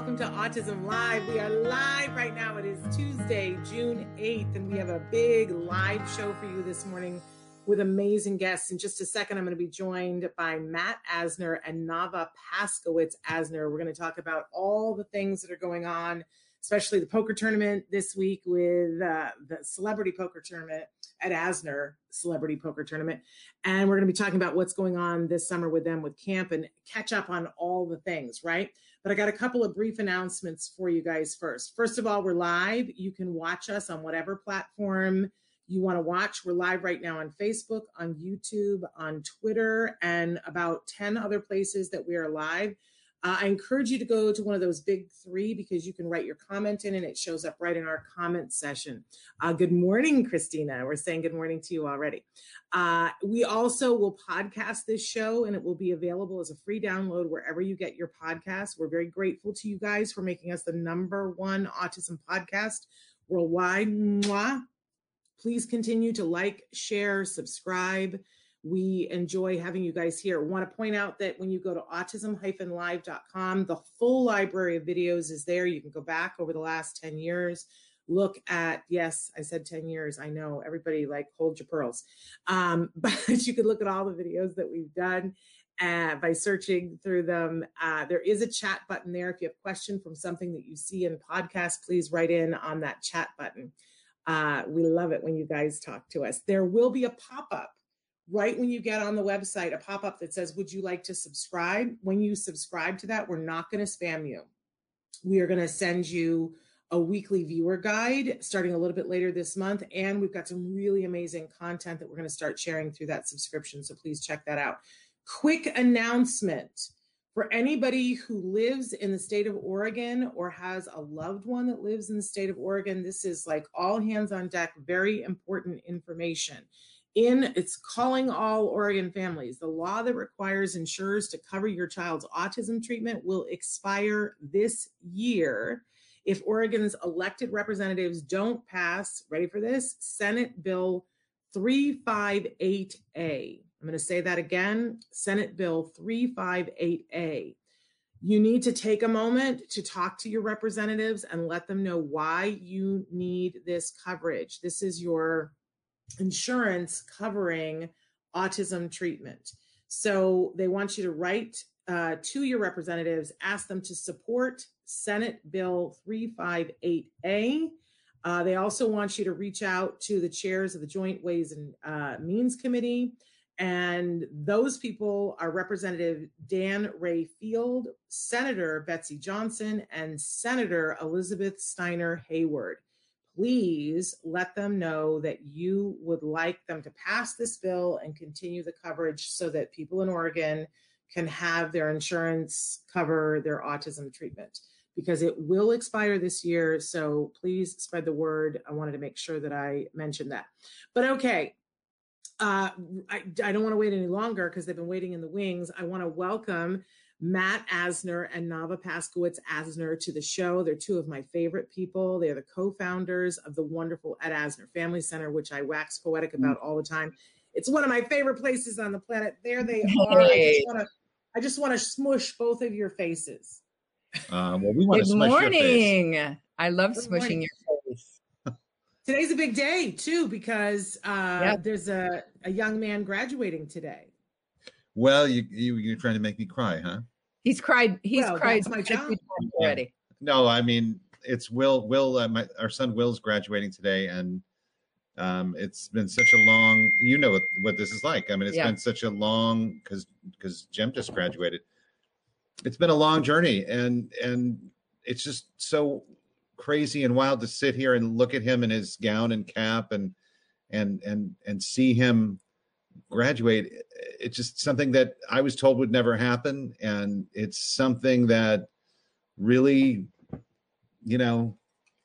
Welcome to Autism Live. We are live right now. It is Tuesday, June 8th, and we have a big live show for you this morning with amazing guests. In just a second, I'm going to be joined by Matt Asner and Nava Paskowitz Asner. We're going to talk about all the things that are going on, especially the poker tournament this week with uh, the celebrity poker tournament at Asner Celebrity Poker Tournament. And we're going to be talking about what's going on this summer with them with camp and catch up on all the things, right? But I got a couple of brief announcements for you guys first. First of all, we're live. You can watch us on whatever platform you want to watch. We're live right now on Facebook, on YouTube, on Twitter, and about 10 other places that we are live. Uh, I encourage you to go to one of those big three because you can write your comment in and it shows up right in our comment session. Uh, good morning, Christina. We're saying good morning to you already. Uh, we also will podcast this show and it will be available as a free download wherever you get your podcasts. We're very grateful to you guys for making us the number one autism podcast worldwide. Mwah. Please continue to like, share, subscribe. We enjoy having you guys here. Want to point out that when you go to autism-live.com, the full library of videos is there. You can go back over the last 10 years, look at, yes, I said 10 years. I know everybody like hold your pearls. Um, but you can look at all the videos that we've done uh, by searching through them. Uh, there is a chat button there. If you have a question from something that you see in podcast, please write in on that chat button. Uh, we love it when you guys talk to us. There will be a pop up right when you get on the website, a pop up that says, Would you like to subscribe? When you subscribe to that, we're not going to spam you. We are going to send you a weekly viewer guide starting a little bit later this month. And we've got some really amazing content that we're going to start sharing through that subscription. So please check that out. Quick announcement for anybody who lives in the state of Oregon or has a loved one that lives in the state of Oregon, this is like all hands on deck, very important information in it's calling all Oregon families. The law that requires insurers to cover your child's autism treatment will expire this year if Oregon's elected representatives don't pass, ready for this, Senate Bill 358A. I'm going to say that again Senate Bill 358A. you need to take a moment to talk to your representatives and let them know why you need this coverage. This is your insurance covering autism treatment. So they want you to write uh, to your representatives, ask them to support Senate Bill 358A. Uh, they also want you to reach out to the chairs of the Joint Ways and uh, Means Committee and those people are Representative Dan Rayfield, Senator Betsy Johnson, and Senator Elizabeth Steiner Hayward. Please let them know that you would like them to pass this bill and continue the coverage so that people in Oregon can have their insurance cover their autism treatment because it will expire this year. So please spread the word. I wanted to make sure that I mentioned that. But okay, uh, I, I don't want to wait any longer because they've been waiting in the wings. I want to welcome Matt Asner and Nava Paskowitz Asner to the show. They're two of my favorite people. They are the co-founders of the wonderful Ed Asner Family Center, which I wax poetic about all the time. It's one of my favorite places on the planet. There they are. I just want to, I just want to smush both of your faces. Uh, well, we want Good to smush morning. your face. I love Good smushing morning. your face. Today's a big day too because uh, Yep. there's a, a young man graduating today. Well, you, you you're trying to make me cry, huh? He's cried. He's Well, cried my every job. time already. No, I mean it's Will. Will, uh, my, our son Will's graduating today, and um, it's been such a long. You know what, what this is like. I mean, it's Yeah. been such a long because because Jem just graduated. It's been a long journey, and and it's just so crazy and wild to sit here and look at him in his gown and cap and and and and see him graduate it's just something that i was told would never happen and it's something that really you know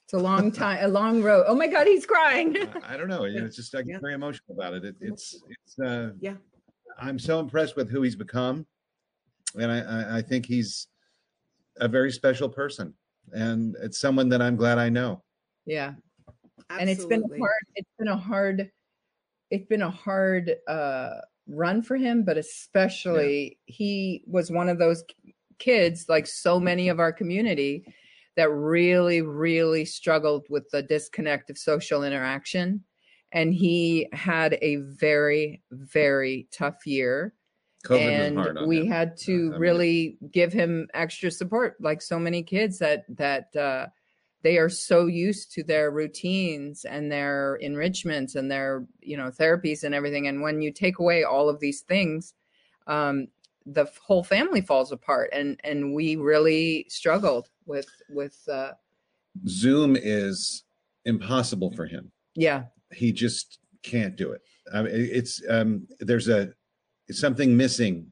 It's a long time, a long road. Oh my God, he's crying. I, I don't know it's just i get Yeah. very emotional about it, it it's it's uh Yeah. i'm so impressed with who he's become and I, I i think he's a very special person and it's someone that i'm glad i know yeah, Absolutely. and it's been Absolutely. hard. It's been a hard. It's been a hard uh, run for him, but especially he was one of those kids, like so many of our community, that really, really struggled with the disconnect of social interaction. And he had a very, very tough year. COVID and we him. had to mean, really give him extra support like so many kids that that uh, they are so used to their routines and their enrichments and their you know therapies and everything and when you take away all of these things um, the whole family falls apart and and we really struggled with with uh, zoom is impossible for him yeah he just can't do it. I mean, it's um, there's a something missing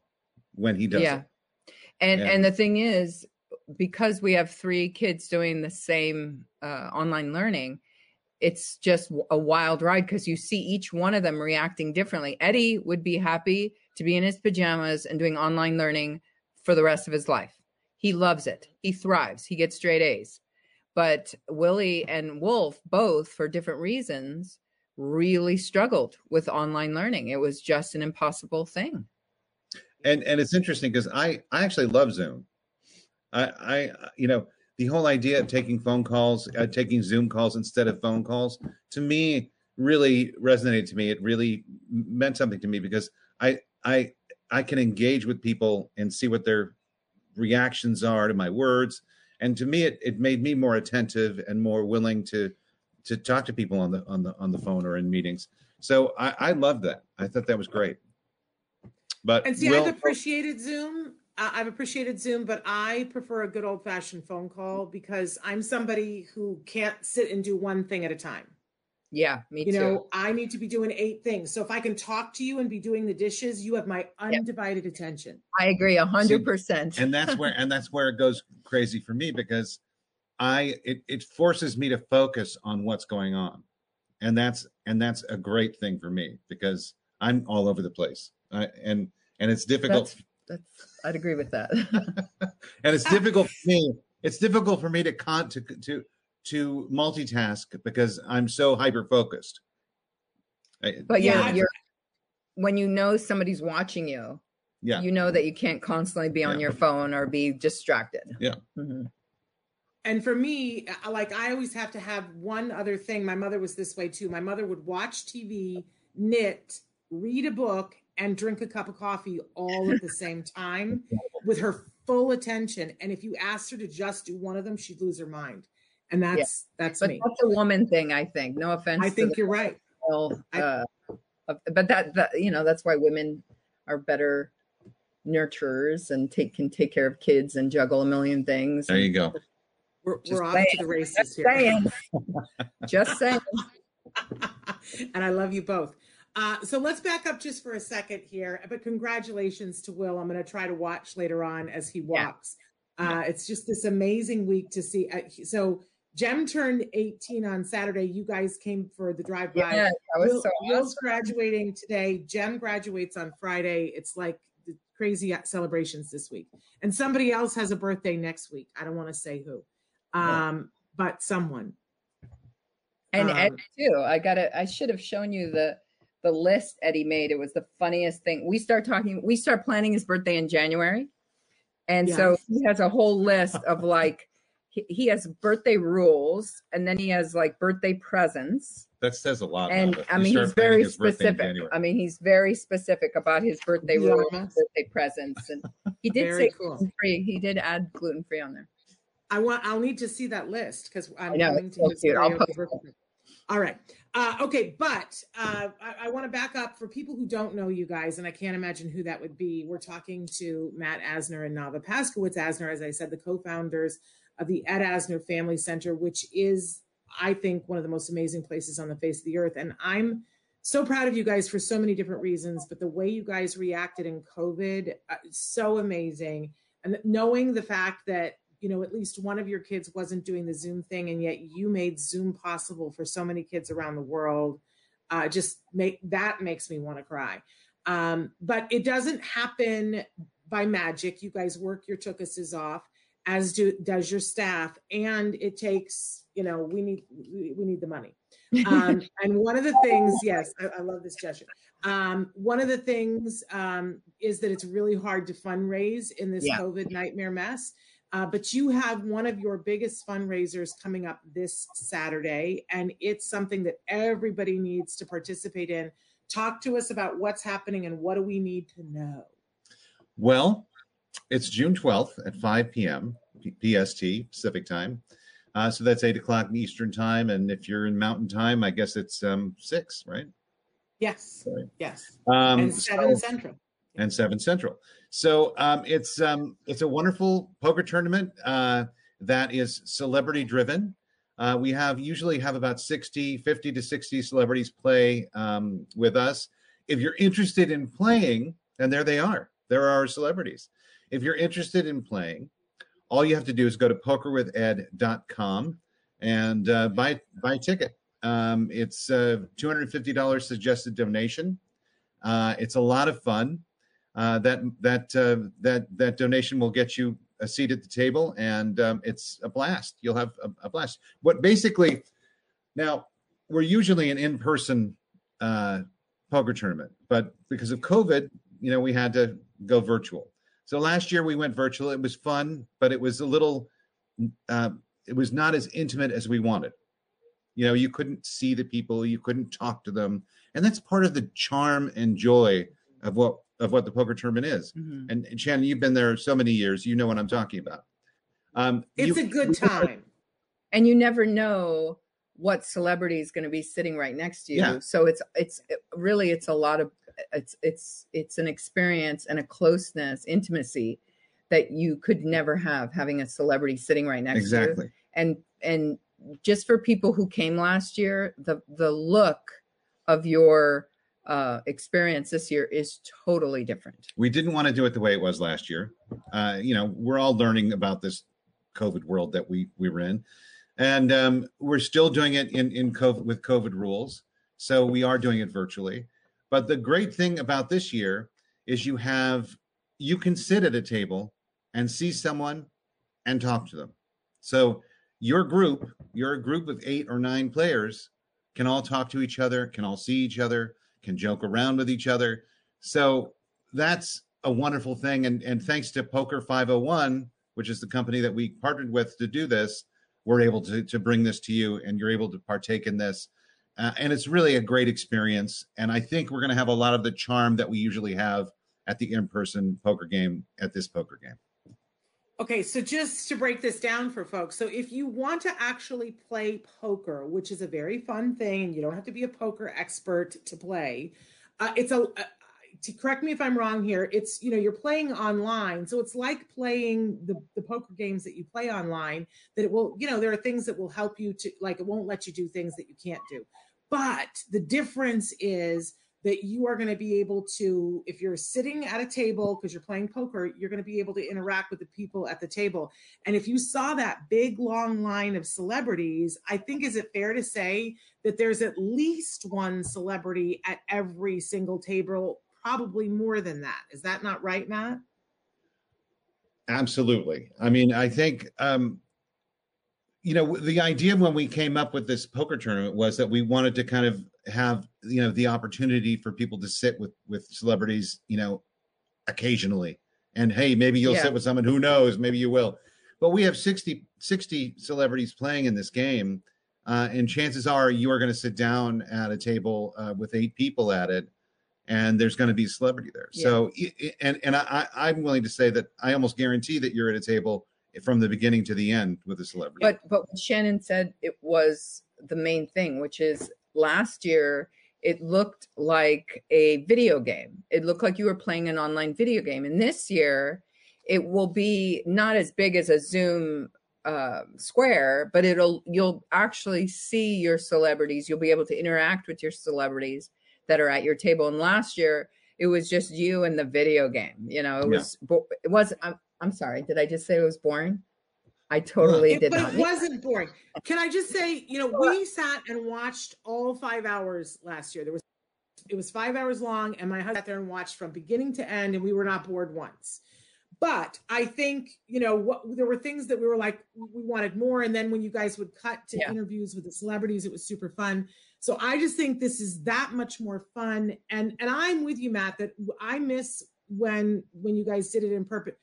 when he does yeah it. and Yeah. and the thing is because we have three kids doing the same uh, online learning it's just a wild ride because you see each one of them reacting differently. Eddie would be happy to be in his pajamas and doing online learning for the rest of his life. He loves it. He thrives. He gets straight a's. But willie and wolf both for different reasons really struggled with online learning. It was just an impossible thing. And and it's interesting because I I actually love Zoom. I I you know the whole idea of taking phone calls, uh, taking Zoom calls instead of phone calls, to me really resonated to me. It really meant something to me because I I I can engage with people and see what their reactions are to my words, and to me it it made me more attentive and more willing to to talk to people on the on the on the phone or in meetings. So I I loved that. I thought that was great. But And see, Will- I've appreciated Zoom. I've appreciated Zoom, but I prefer a good old fashioned phone call because I'm somebody who can't sit and do one thing at a time. yeah me you too You know, I need to be doing eight things. So if I can talk to you and be doing the dishes, you have my undivided attention. I agree a hundred percent. and that's where and that's where it goes crazy for me because i it, it forces me to focus on what's going on and that's and that's a great thing for me because i'm all over the place I, and and it's difficult That's, that's I'd agree with that. and it's difficult for me it's difficult for me to con to to to multitask because i'm so hyper focused But Yeah, you're, you're when you know somebody's watching you, Yeah. you know that you can't constantly be on Yeah. your phone or be distracted. Yeah. Mhm. And for me, uh, like I always have to have one other thing. My mother was this way too. My mother would watch TV, knit, read a book, and drink a cup of coffee all at the same time with her full attention. And if you asked her to just do one of them, she'd lose her mind. And that's that's But me. that's a woman thing, I think. No offense. I think you're right. male, I- uh, of- but that, that you know that's why women are better nurturers and take can take care of kids and juggle a million things. There you go. We're, we're off saying. to the races Just here. saying. Just saying. and I love you both. Uh, so let's back up just for a second here. But congratulations to Will. I'm going to try to watch later on as he Yeah. walks. Uh, it's just this amazing week to see. Uh, so Jem turned 18 on Saturday. You guys came for the drive by. Yeah, that was Will, so Will's graduating today. Jem graduates on Friday. It's like the crazy celebrations this week. And somebody else has a birthday next week. I don't want to say who, um, but someone. And Um, Eddie too. I got to I should have shown you the the list Eddie made. It was the funniest thing. We start talking. We start planning his birthday in January, and so he has a whole list of like he, he has birthday rules, and then he has like birthday presents. That says a lot. And I mean, he's very his birthday in specific. I mean, he's very specific about his birthday Yeah. rules, birthday presents, and he did say cool. gluten free. He did add gluten free on there. I want. I'll need to see that list because I'm I know, going to so his cute. I'll post it. All right. Uh, okay, but uh, I, I want to back up for people who don't know you guys, and I can't imagine who that would be. We're talking to Matt Asner and Nava Paskowitz Asner, as I said, the co-founders of the Ed Asner Family Center, which is, I think, one of the most amazing places on the face of the earth. And I'm so proud of you guys for so many different reasons. But the way you guys reacted in COVID, uh, so amazing. And knowing the fact that you know at least one of your kids wasn't doing the zoom thing and yet you made zoom possible for so many kids around the world. Uh, just make that makes me want to cry. Um, but it doesn't happen by magic. You guys work your tookuses off as do does your staff and it takes you know we need we, we need the money. Um, and one of the things yes I, I love this gesture. Um, one of the things um, is that it's really hard to fundraise in this Yeah. covid nightmare mess uh, but you have one of your biggest fundraisers coming up this Saturday, and it's something that everybody needs to participate in. Talk to us about what's happening and what do we need to know. Well, it's June 12th at 5 p.m. PST, Pacific time. Uh, so that's 8 o'clock Eastern time. And if you're in Mountain time, I guess it's um, 6, right? Yes, Right. yes, Um, and seven so- central. And 7 Central. So um, it's um, it's a wonderful poker tournament uh, that is celebrity driven. Uh, we have usually have about 60, 50 to 60 celebrities play um, with us. If you're interested in playing, and there they are, there are celebrities. If you're interested in playing, all you have to do is go to pokerwithed.com and uh, buy buy a ticket. Um, it's uh, $250 suggested donation. Uh, it's a lot of fun. Uh, that that uh, that that donation will get you a seat at the table, and um, it's a blast. You'll have a, a blast. What basically now we're usually an in-person uh, poker tournament, but because of COVID, you know, we had to go virtual. So last year we went virtual. It was fun, but it was a little. Uh, it was not as intimate as we wanted. You know, you couldn't see the people, you couldn't talk to them, and that's part of the charm and joy of what of what the poker tournament is. Mhm. And, and Shannon, you've been there so many years, you know what I'm talking about. Um, It's you- a good time. and you never know what celebrity is going to be sitting right next to you Yeah. so it's it's it, really it's a lot of it's it's it's an experience and a closeness intimacy that you could never have having a celebrity sitting right next to you Exactly. and and just for people who came last year the the look of your uh experience this year is totally different We didn't want to do it the way it was last year. Uh, you know, we're all learning about this COVID world that we we were in, and um, we're still doing it in in COVID with COVID rules. So we are doing it virtually. But the great thing about this year is you have you can sit at a table and see someone and talk to them. So your group, your group of eight or nine players, can all talk to each other, can all see each other, can joke around with each other. So that's a wonderful thing. And and thanks to Poker 501, which is the company that we partnered with to do this, we're able to to bring this to you, and you're able to partake in this. Uh, and it's really a great experience. And I think we're going to have a lot of the charm that we usually have at the in-person poker game at this poker game. Okay, so just to break this down for folks, so if you want to actually play poker, which is a very fun thing, you don't have to be a poker expert to play. Uh, it's a, uh, to correct me if I'm wrong here. It's you know you're playing online, so it's like playing the the poker games that you play online. That it will you know there are things that will help you to like it won't let you do things that you can't do. But the difference is that you are going to be able to, if you're sitting at a table because you're playing poker, you're going to be able to interact with the people at the table. And if you saw that big long line of celebrities, I think is it fair to say that there's at least one celebrity at every single table, probably more than that. Is that not right, Matt? Absolutely. I mean, I think um, you know the idea when we came up with this poker tournament was that we wanted to kind of have you know the opportunity for people to sit with with celebrities you know occasionally. And hey maybe you'll yeah. sit with someone who knows? Maybe you will. But we have 60 60 celebrities playing in this game uh, and chances are you are going to sit down at a table uh, with eight people at it and there's going to be a celebrity there. Yeah. so and and I, i'm willing to say that i almost guarantee that you're at a table from the beginning to the end with a celebrity. But but what shannon said it was the main thing which is last year it looked like a video game. It looked like you were playing an online video game. And this year, it will be not as big as a Zoom uh, square, but it'll you'll actually see your celebrities. You'll be able to interact with your celebrities that are at your table. And last year, it was just you and the video game. You know, it was it was. I'm, I'm sorry. Did I just say it was boring? I totally it, did but not. But it wasn't boring. Can I just say, you know, we sat and watched all five hours last year. There was it was five hours long, and my husband sat there and watched from beginning to end, and we were not bored once. But I think you know what there were things that we were like we wanted more, and then when you guys would cut to yeah. interviews with the celebrities, it was super fun. So I just think this is that much more fun, and and I'm with you, Matt, that I miss when when you guys did it in purpose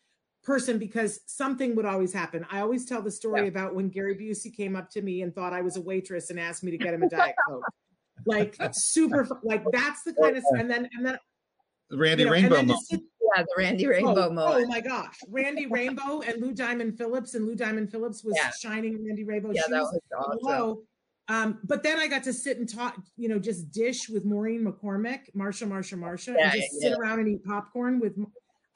person because something would always happen. I always tell the story yeah. about when Gary Busey came up to me and thought I was a waitress and asked me to get him a diet coke. like super, like that's the kind of, and then and then Randy you know, Rainbow moment. yeah, the Randy Rainbow oh, moment. Oh my gosh, Randy Rainbow and Lou Diamond Phillips, and Lou Diamond Phillips was yeah. shining Randy Rainbow yeah, shoes. That was awesome. Hello. Um, but then I got to sit and talk, you know, just dish with Maureen McCormick, Marsha, Marsha, Marsha, yeah, and just yeah. sit around and eat popcorn with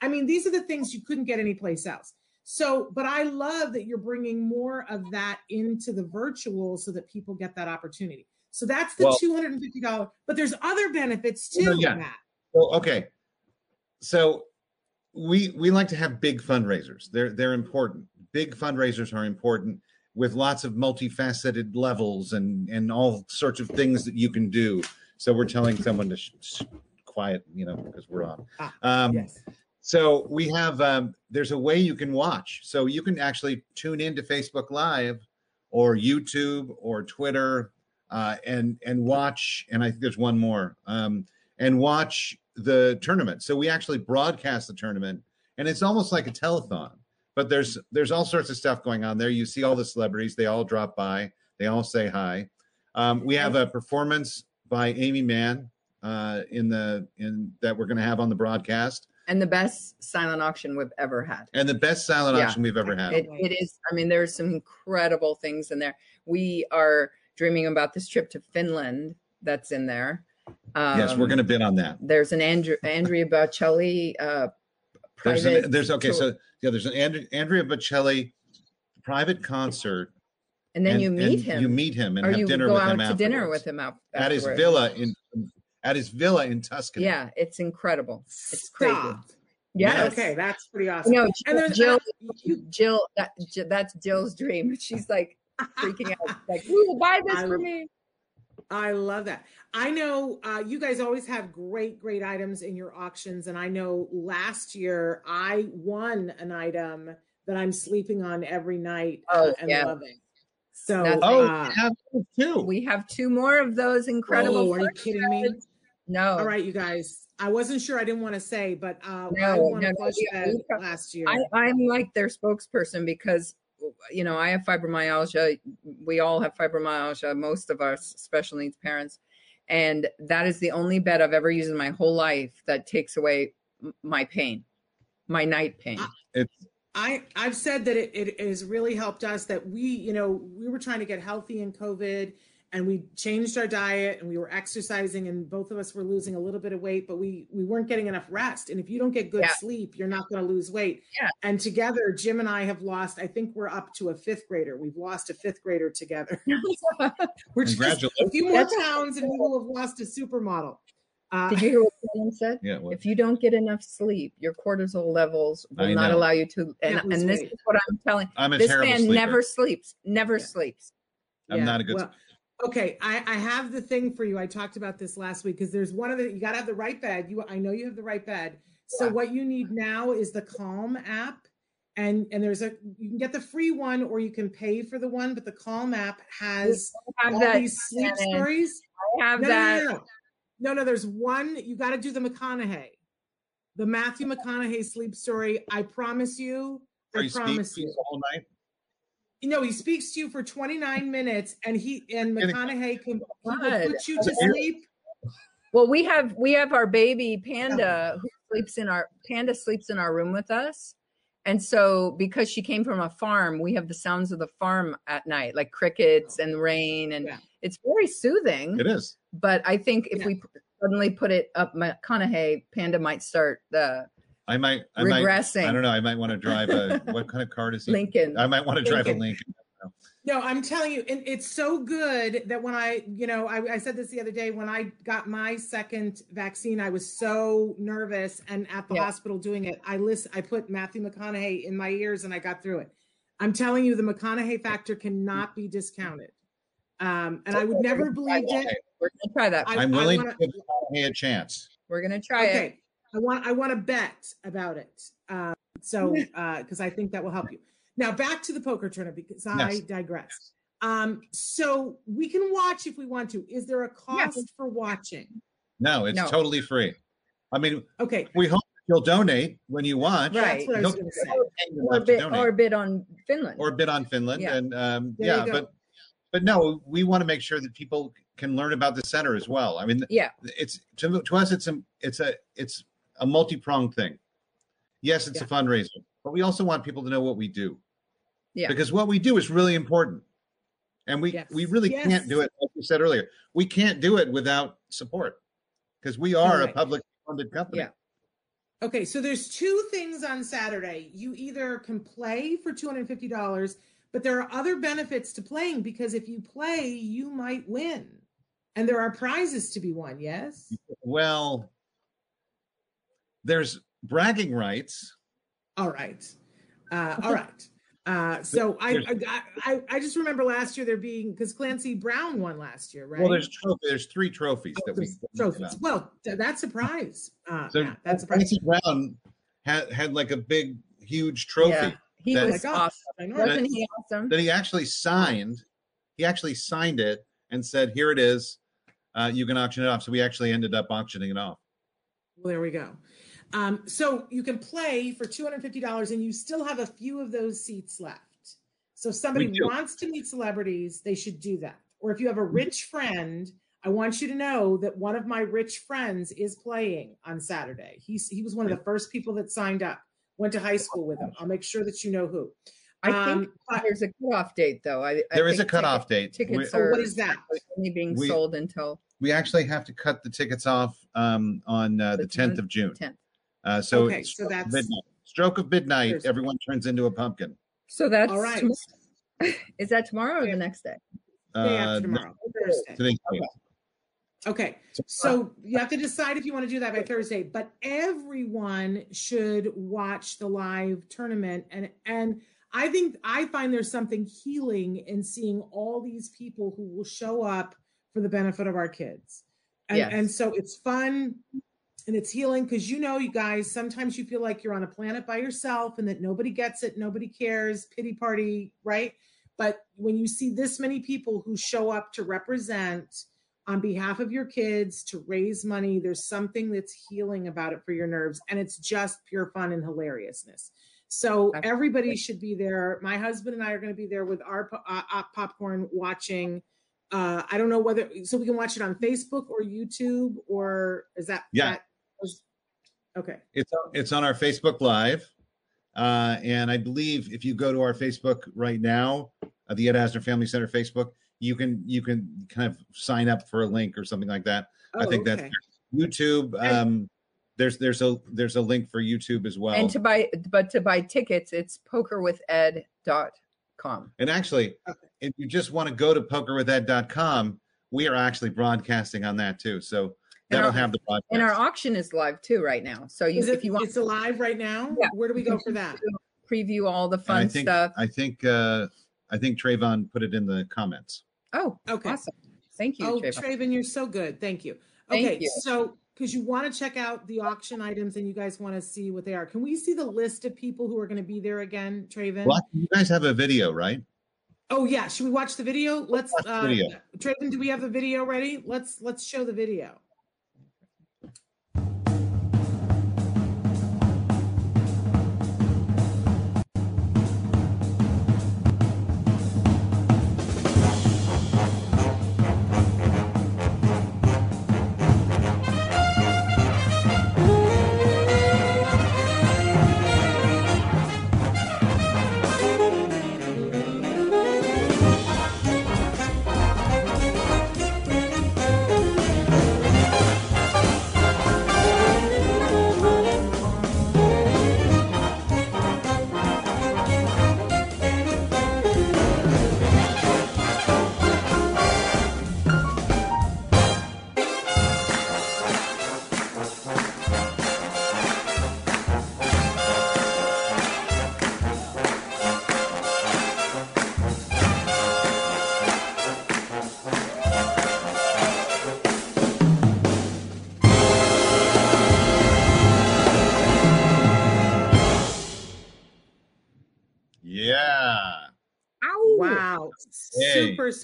I mean, these are the things you couldn't get anyplace else. So, but I love that you're bringing more of that into the virtual so that people get that opportunity. So that's the well, $250. But there's other benefits too, yeah. Matt. Well, okay. So we we like to have big fundraisers. They're they're important. Big fundraisers are important with lots of multifaceted levels and and all sorts of things that you can do. So we're telling someone to sh- sh- quiet, you know, because we're on. Ah, um, yes. So we have um, there's a way you can watch. So you can actually tune into Facebook Live or YouTube or Twitter uh, and and watch. And I think there's one more um, and watch the tournament. So we actually broadcast the tournament, and it's almost like a telethon. But there's there's all sorts of stuff going on there. You see all the celebrities. They all drop by. They all say hi. Um, we have a performance by Aimee Mann uh, in the in that we're going to have on the broadcast and the best silent auction we've ever had. And the best silent yeah. auction we've ever had. It, it is. I mean, there's some incredible things in there. We are dreaming about this trip to Finland that's in there. Um, yes, we're going to bid on that. There's an Andrew, Andrea Bocelli. Uh, there's, an, there's okay, tour. so yeah, there's an And- Andrea Bocelli private concert. And then and, you meet him. You meet him and or have dinner with him. to dinner with him afterwards. at his villa in at his villa in Tuscany. Yeah, it's incredible. It's Stop. crazy. Yes. Okay, that's pretty awesome. No, and then Jill, Jill, that, that's Jill's dream. She's like freaking out. Like, "Ooh, buy this I, for me." I love that. I know uh, you guys always have great, great items in your auctions, and I know last year I won an item that I'm sleeping on every night uh, oh, and yeah. loving. So, oh, uh, we have two. We have two more of those incredible. Oh, are you kidding me? No. All right, you guys. I wasn't sure. I didn't want to say, but uh, No, I won no, a no, push yeah, last year. I, I'm like their spokesperson because, you know, I have fibromyalgia. We all have fibromyalgia, most of us special needs parents. And that is the only bed I've ever used in my whole life that takes away my pain, my night pain. It's I I've said that it, it has really helped us that we you know we were trying to get healthy in COVID and we changed our diet and we were exercising and both of us were losing a little bit of weight but we we weren't getting enough rest and if you don't get good Yeah. sleep you're not going to lose weight Yeah. and together Jim and I have lost I think we're up to a fifth grader we've lost a fifth grader together we're just a Congratulations. few more pounds and we will have lost a supermodel uh, Did you hear what Colin said? yeah. Well, If you don't get enough sleep, your cortisol levels will not allow you to. And, Can't and this is what I'm telling. I'm a This terrible man sleeper. never sleeps. Never Yeah. sleeps. I'm Yeah, not a good. well, okay, I, I have the thing for you. I talked about this last week because there's one of the you got to have the right bed. You, I know you have the right bed. So Yeah. what you need now is the Calm app, and and there's a you can get the free one or you can pay for the one. But the Calm app has all that. these sleep Shannon. stories. I have No, that. no, no, no, no, no. There's one. You got to do the McConaughey, the Matthew McConaughey sleep story. I promise you. Are I you promise speaking you. the whole night? You know, he speaks to you for 29 minutes, and he and Kidding. McConaughey can he will God. put you to sleep. Well, we have we have our baby Panda who sleeps in our Panda sleeps in our room with us. And so because she came from a farm, we have the sounds of the farm at night, like crickets and rain and Yeah. it's very soothing. It is. But I think if Yeah. we suddenly put it up McConaughey, Panda might start the I might. I might. I don't know. I might want to drive a. what kind of car does he? Lincoln. I might want to drive a Lincoln. Lincoln. No, I'm telling you, and it's so good that when I, you know, I, I said this the other day when I got my second vaccine, I was so nervous and at the Yeah. hospital doing it. I list, I put Matthew McConaughey in my ears and I got through it. I'm telling you, the McConaughey factor cannot be discounted. Um, and I would never believe it. We're gonna try that. I- I'm willing wanna- to give McConaughey a chance. We're gonna try it. Okay i want i want to bet about it um so uh because i think that will help you now back to the poker tournament because i Yes. digress um so we can watch if we want to is there a Yeah. cost for watching No, it's No. totally free. I mean, okay we hope you'll donate when you watch. Right. that's what i was say Or have bid, or bid on Finland. or a bid on Finland. Yeah. And um, yeah, but but no, we want to make sure that people can learn about the center as well. I mean, yeah. it's to, to us, it's a it's a it's a multi pronged thing. Yes, it's a fundraiser, but we also want people to know what we do. Yeah. Because what we do is really important, and we Yes. we really Yes. can't do it. Like you said earlier, we can't do it without support because we are a Right. public funded company. Yeah. okay so there's two things on saturday you either can play for $250 but there are other benefits to playing because if you play you might win and there are prizes to be won yes Well, there's bragging rights. All right. Uh, all right. Uh, so I, I I I just remember last year there being because Clancy Brown won last year, right? Well, there's trophy. There's three trophies that we. Trophies. Well, th- that's a prize. Uh, So yeah, that's a prize. Clancy Brown had had like a big, huge trophy Yeah. He that- was Oh awesome. I know. Wasn't he awesome? that he actually signed. He actually signed it and said, "Here it is. Uh, you can auction it off." So we actually ended up auctioning it off. Well, there we go. Um, so you can play for two hundred fifty dollars, and you still have a few of those seats left. So if somebody wants to meet celebrities, they should do that. Or if you have a rich friend, I want you to know that one of my rich friends is playing on Saturday. He's he was one of the first people that signed up. Went to high school with him. I'll make sure that you know who. I think Um, there's a cutoff date, though. I, I There is a think cutoff date. ticket- We- Tickets oh, are what is that? only being We- sold until We actually have to cut the tickets off um, on uh, the The 10th 10th? of June. 10th. Uh, so, Okay, so stroke of that's- midnight. Stroke of midnight. Thursday. Everyone turns into a pumpkin. So that's All right. tomorrow. Is that tomorrow or the next day? Day Uh, after no, tomorrow, Thursday. today- Okay. So you have to decide if you want to do that by Thursday, but everyone should watch the live tournament and and I think I find there's something healing in seeing all these people who will show up for the benefit of our kids. And Yes. and so it's fun and it's healing because you know you guys sometimes you feel like you're on a planet by yourself and that nobody gets it, nobody cares, pity party, right? But when you see this many people who show up to represent on behalf of your kids to raise money. There's something that's healing about it for your nerves, and it's just pure fun and hilariousness. So everybody should be there. My husband and I are going to be there with our uh, popcorn watching. Uh, I don't know whether so we can watch it on Facebook or YouTube or is that yeah. That, okay. It's it's on our Facebook Live, uh, and I believe if you go to our Facebook right now, uh, the Ed Asner Family Center Facebook, you can you can kind of sign up for a link or something like that. Oh, I think okay. that's YouTube. Um, there's there's a there's a link for YouTube as well. And to buy but to buy tickets, it's pokerwithed.com. And actually, okay. if you just want to go to pokerwithed.com, we are actually broadcasting on that too. So that'll our, have the podcast. And our auction is live too right now. So you, it, if you want, it's live right now. Yeah. Where do we go for that? Preview all the fun I think, stuff. I think uh I think Trayvon put it in the comments. Oh, okay. Awesome. Thank you. Oh, Trayvon, Trayvon you're so good. Thank you. Okay, Thank you. so because you want to check out the auction items and you guys want to see what they are. Can we see the list of people who are going to be there again, Traven? Well, you guys have a video, right? Oh yeah, should we watch the video? Let's uh video. Traven, do we have the video ready? Let's let's show the video.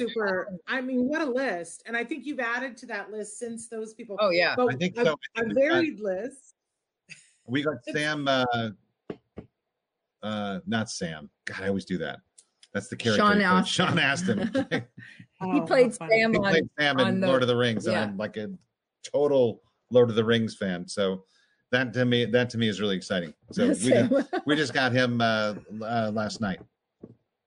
Super, super. I mean, what a list! And I think you've added to that list since those people. Oh yeah, but I think so. A, a varied list. We got Sam. Uh, uh, not Sam. God, I always do that. That's the character. Sean Astin. Sean Astin. he oh, played Sam. He on, played Sam in the, Lord of the Rings, yeah. and I'm like a total Lord of the Rings fan. So that to me, that to me is really exciting. So we just, we just got him uh, uh, last night.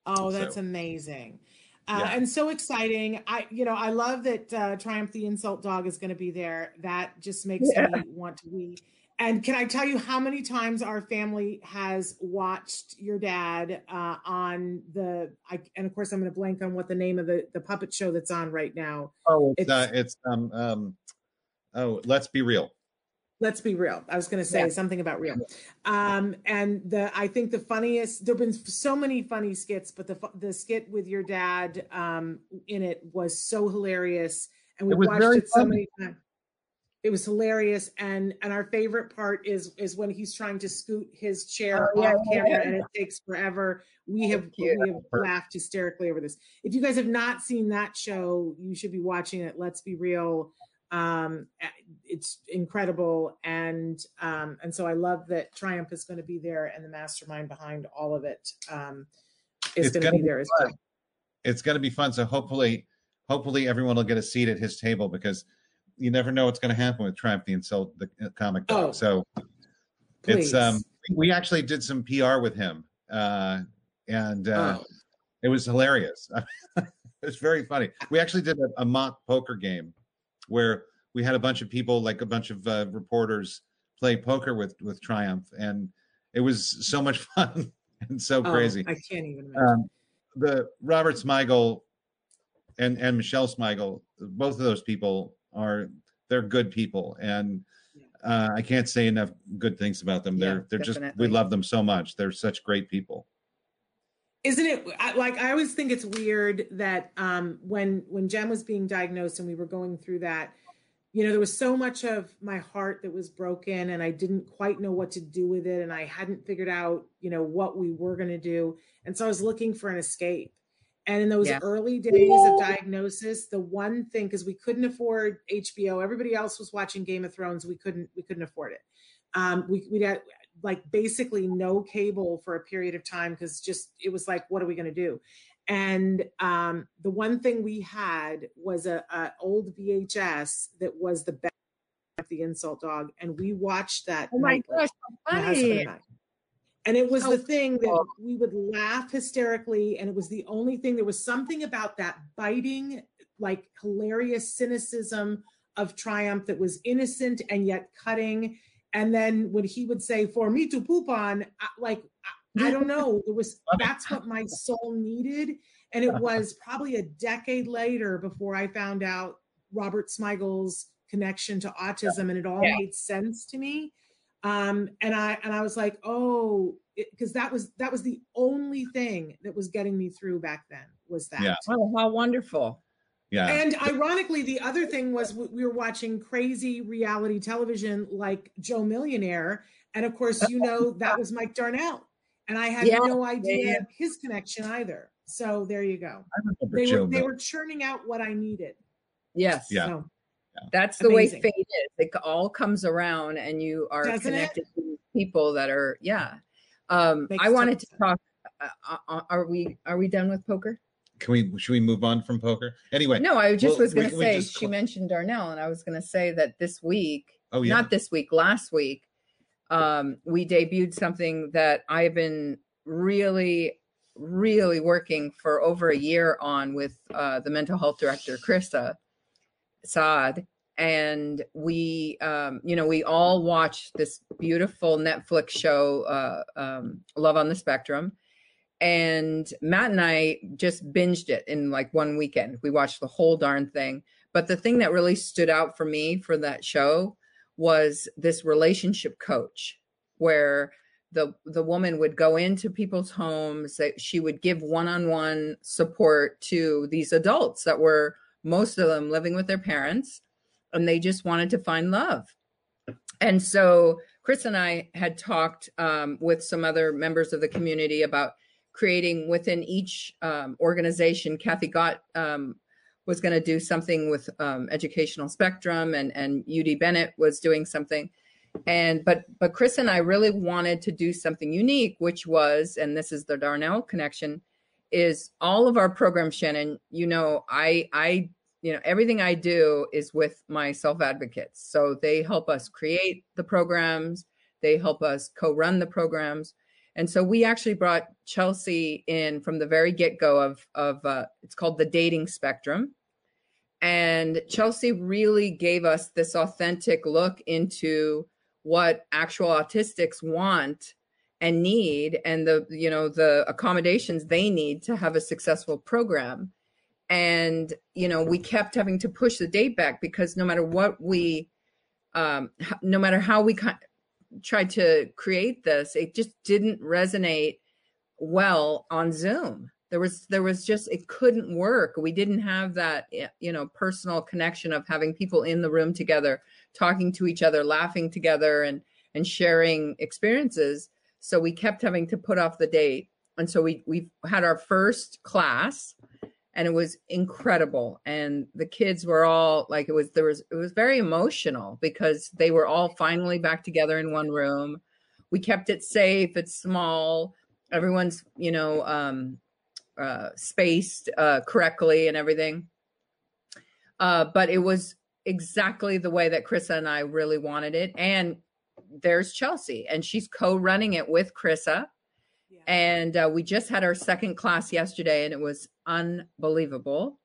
Oh, that's so. amazing. Uh, yeah. and so exciting. I, you know, I love that uh, Triumph the Insult Dog is going to be there. That just makes yeah. me want to weep. And can I tell you how many times our family has watched your dad uh, on the? I, and of course, I'm going to blank on what the name of the the puppet show that's on right now. Oh, it's it's, uh, it's um um oh, let's be real let's be real. I was going to say yeah. something about real. Um, and the I think the funniest there've been so many funny skits, but the the skit with your dad um, in it was so hilarious, and we watched it so funny. many times. It was hilarious, and and our favorite part is is when he's trying to scoot his chair oh, off yeah, camera, yeah. and it takes forever. We have we have laughed hysterically over this. If you guys have not seen that show, you should be watching it. Let's be real um, it's incredible, and um, and so I love that Triumph is going to be there, and the mastermind behind all of it um, is going to be there as well. It's going to be fun. So hopefully, hopefully everyone will get a seat at his table because you never know what's going to happen with Triumph the Insult the uh, comic book. Oh, so please. it's um we actually did some PR with him, uh, and uh, oh. it was hilarious. it was very funny. We actually did a, a mock poker game where we had a bunch of people, like a bunch of uh, reporters, play poker with with Triumph, and it was so much fun and so oh, crazy. I can't even imagine. Um, the Robert Smigel and and Michelle Smigel, both of those people are they're good people, and uh, I can't say enough good things about them. They're yeah, they're definitely. just we love them so much. They're such great people isn't it like i always think it's weird that um, when when Jem was being diagnosed and we were going through that you know there was so much of my heart that was broken and i didn't quite know what to do with it and i hadn't figured out you know what we were going to do and so i was looking for an escape And in those Yeah. early days of diagnosis, the one thing because we couldn't afford HBO, everybody else was watching Game of Thrones. We couldn't we couldn't afford it. Um, we we had like basically no cable for a period of time because just it was like, what are we going to do? And um, the one thing we had was a, a old VHS that was the best of the Insult Dog, and we watched that. Oh my gosh, my funny. and And it was the thing that we would laugh hysterically, and it was the only thing. There was something about that biting, like hilarious cynicism of triumph that was innocent and yet cutting. And then when he would say, "For me to poop on," I- like I, I don't know, it was that's what my soul needed, and it was probably a decade later before I found out Robert Smigel's connection to autism, and it all Yeah. made sense to me um and i and i was like oh because that was that was the only thing that was getting me through back then was that Yeah. Oh, how wonderful. Yeah. and ironically the other thing was we we were watching crazy reality television like joe millionaire and of course you know that was mike darnell and i had Yeah, no idea yeah. his connection either so there you go they Joe were they were churning out what i needed Yes. Yeah. so That's the Amazing. way fate is. It all comes around and you are Doesn't it? connected to people that are, yeah. Um, Makes I wanted to talk. Uh, uh, are we are we done with poker? Can we should we move on from poker? Anyway. No, I just Well, was going to say just she mentioned Darnell, and I was going to say that this week, Oh yeah. not this week, last week, um, we debuted something that I've been really, really working for over a year on with uh, the mental health director, Krista Saad. And we, um, you know, we all watched this beautiful Netflix show, uh, um, Love on the Spectrum. And Matt and I just binged it in like one weekend. We watched the whole darn thing. But the thing that really stood out for me for that show was this relationship coach where the the woman would go into people's homes that she would give one-on-one support to these adults that were most of them living with their parents and they just wanted to find love and so chris and i had talked um, with some other members of the community about creating within each um, organization kathy gott um, was going to do something with um, educational spectrum and and ud bennett was doing something. And but but chris and i really wanted to do something unique which was and this is the darnell connection is all of our programs shannon you know i i you know everything i do is with my self advocates so they help us create the programs they help us co-run the programs and so we actually brought chelsea in from the very get-go of of uh, it's called the dating spectrum. And chelsea really gave us this authentic look into what actual autistics want and need and the you know the accommodations they need to have a successful program. And you know we kept having to push the date back because no matter what we um no matter how we tried to create this it just didn't resonate well on zoom. There was there was just it couldn't work. We didn't have that you know personal connection of having people in the room together talking to each other laughing together and and sharing experiences. So we kept having to put off the date. And so we we had our first class and it was incredible. And the kids were all like it was there was it was very emotional because they were all finally back together in one room. We kept it safe it's small everyone's you know um uh spaced uh correctly and everything. Uh but it was exactly the way that Krissa and I really wanted it. And there's Chelsea and she's co-running it with Krissa. And uh, we just had our second class yesterday and it was unbelievable.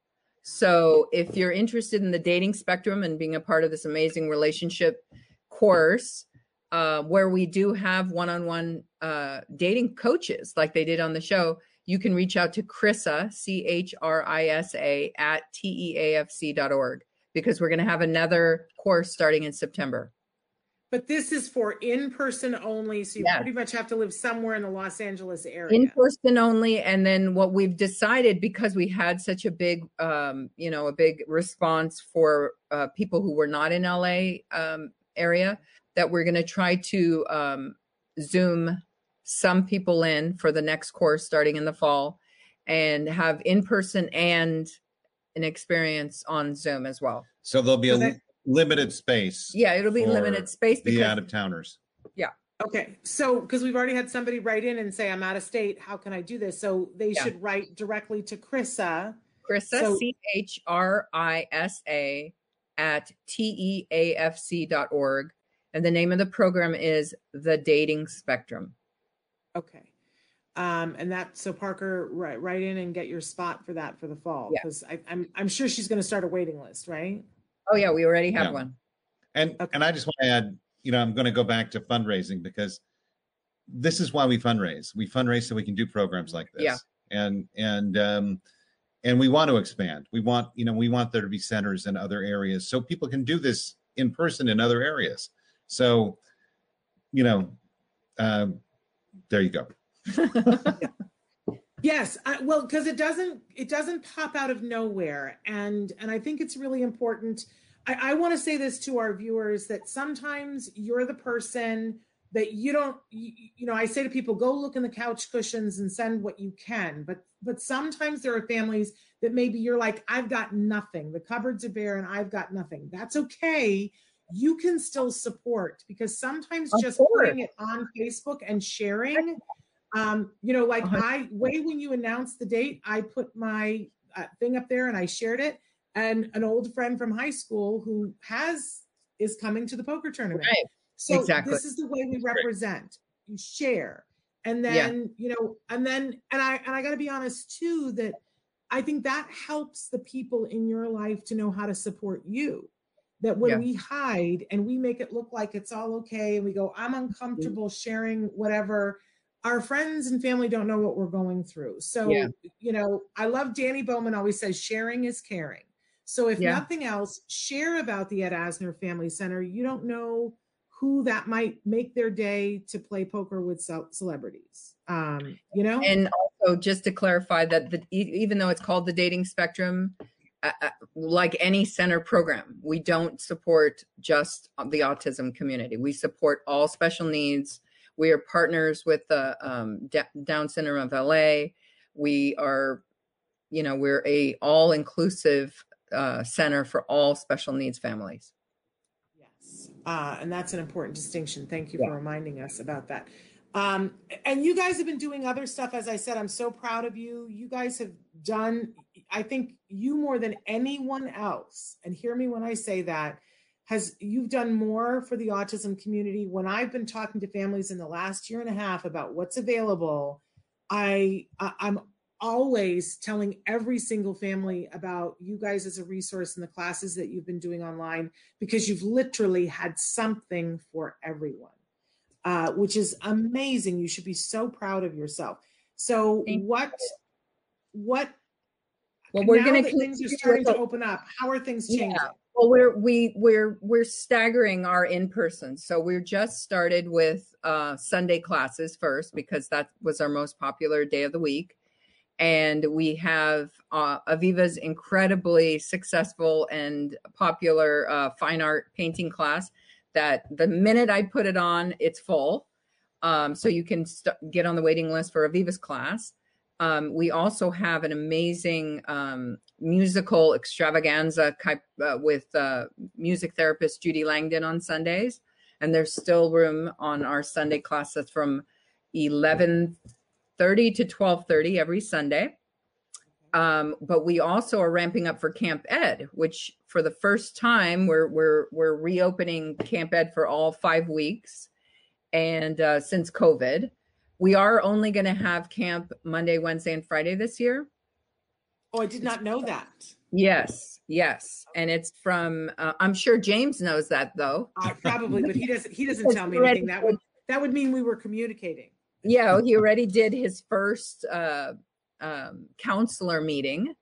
So if you're interested in the dating spectrum and being a part of this amazing relationship course uh, where we do have one-on-one uh, dating coaches like they did on the show you can reach out to c-h-r-i-s-a at E teafc.org because we're going to have another course starting in september But this is for in person only. So you Yeah. pretty much have to live somewhere in the Los Angeles area. in person only and then what we've decided because we had such a big um you know a big response for uh, people who were not in la um area that we're going to try to um zoom some people in for the next course starting in the fall and have in person and an experience on Zoom as well. So there'll be So a that- limited space. Yeah, it'll be for limited space The because out of towners. Yeah. Okay, so because we've already had somebody write in and say, I'm out of state, how can I do this? So they Yeah. should write directly to Chrissa. Chrissa, So- C H R I S A, at E teafc.org. And the name of the program is The Dating Spectrum. Okay. Um, and that, so Parker, write, write in and get your spot for that for the fall. Yeah. Because I'm, I'm sure she's going to start a waiting list, right? Oh, yeah, we already have Yeah. one. And Okay. and I just want to add, you know, I'm going to go back to fundraising because this is why we fundraise. We fundraise so we can do programs like this. Yeah. And and um and we want to expand. We want, you know, we want there to be centers in other areas so people can do this in person in other areas. So, you know, um there you go. Yes, I, well, because it doesn't it doesn't pop out of nowhere, and and I think it's really important. I, I want to say this to our viewers that sometimes you're the person that you don't you, you know i say to people go look in the couch cushions and send what you can but but sometimes there are families that maybe you're like i've got nothing the cupboards are bare and i've got nothing that's okay you can still support because sometimes Of just course. putting it on facebook and sharing um you know like Uh-huh. i way when you announced the date i put my uh, thing up there and i shared it and an old friend from high school who has is coming to the poker tournament Right. so Exactly. this is the way we represent. You share. And Yeah. then, you know, and then and I and I got to be honest too that I think that helps the people in your life to know how to support you. That when Yeah. we hide and we make it look like it's all okay and we go I'm uncomfortable sharing whatever our friends and family don't know what we're going through. So, Yeah. you know, I love Danny Bowman always says sharing is caring. So if Yeah. nothing else, share about the Ed Asner Family Center. You don't know who that might make their day to play poker with ce- celebrities. Um, you know, And also, just to clarify that the, even though it's called the dating spectrum, uh, uh, like any center program, we don't support just the autism community. We support all special needs. We are partners with the um, D- Down Syndrome of LA. We are, you know, we're a all inclusive uh, center for all special needs families. yes, uh, and that's an important distinction. Thank you Yeah. for reminding us about that. Um, and you guys have been doing other stuff. As I said, I'm so proud of you. You guys have done, I think, you more than anyone else. And hear me when I say that. Has you've done more for the autism community when I've been talking to families in the last year and a half about what's available I, I I'm always telling every single family about you guys as a resource in the classes that you've been doing online because you've literally had something for everyone, uh, which is amazing. You should be so proud of yourself. So Thank you. what what Well, we're going to things are starting to open up, how are things Yeah. Well, we're we we're we're staggering our in person. So we're just started with uh, Sunday classes first because that was our most popular day of the week, and we have uh, Aviva's incredibly successful and popular uh, fine art painting class. That the minute I put it on, it's full. Um, so you can st- get on the waiting list for Aviva's class. Um, we also have an amazing um, musical extravaganza uh, with uh, music therapist Judy Langdon on Sundays, and there's still room on our Sunday class that's from 11:30 to 12:30 every Sunday. Um, but we also are ramping up for Camp Ed, which for the first time we're we're we're reopening Camp Ed for all five weeks, and uh, since COVID, we are only going to have camp Monday, Wednesday, and Friday this year. Oh, I did not know that. Yes, yes, and it's from. Uh, I'm sure James knows that though. Uh, probably, but he doesn't. He doesn't tell me anything. That would that would mean we were communicating. Yeah, he already did his first uh, um, counselor meeting,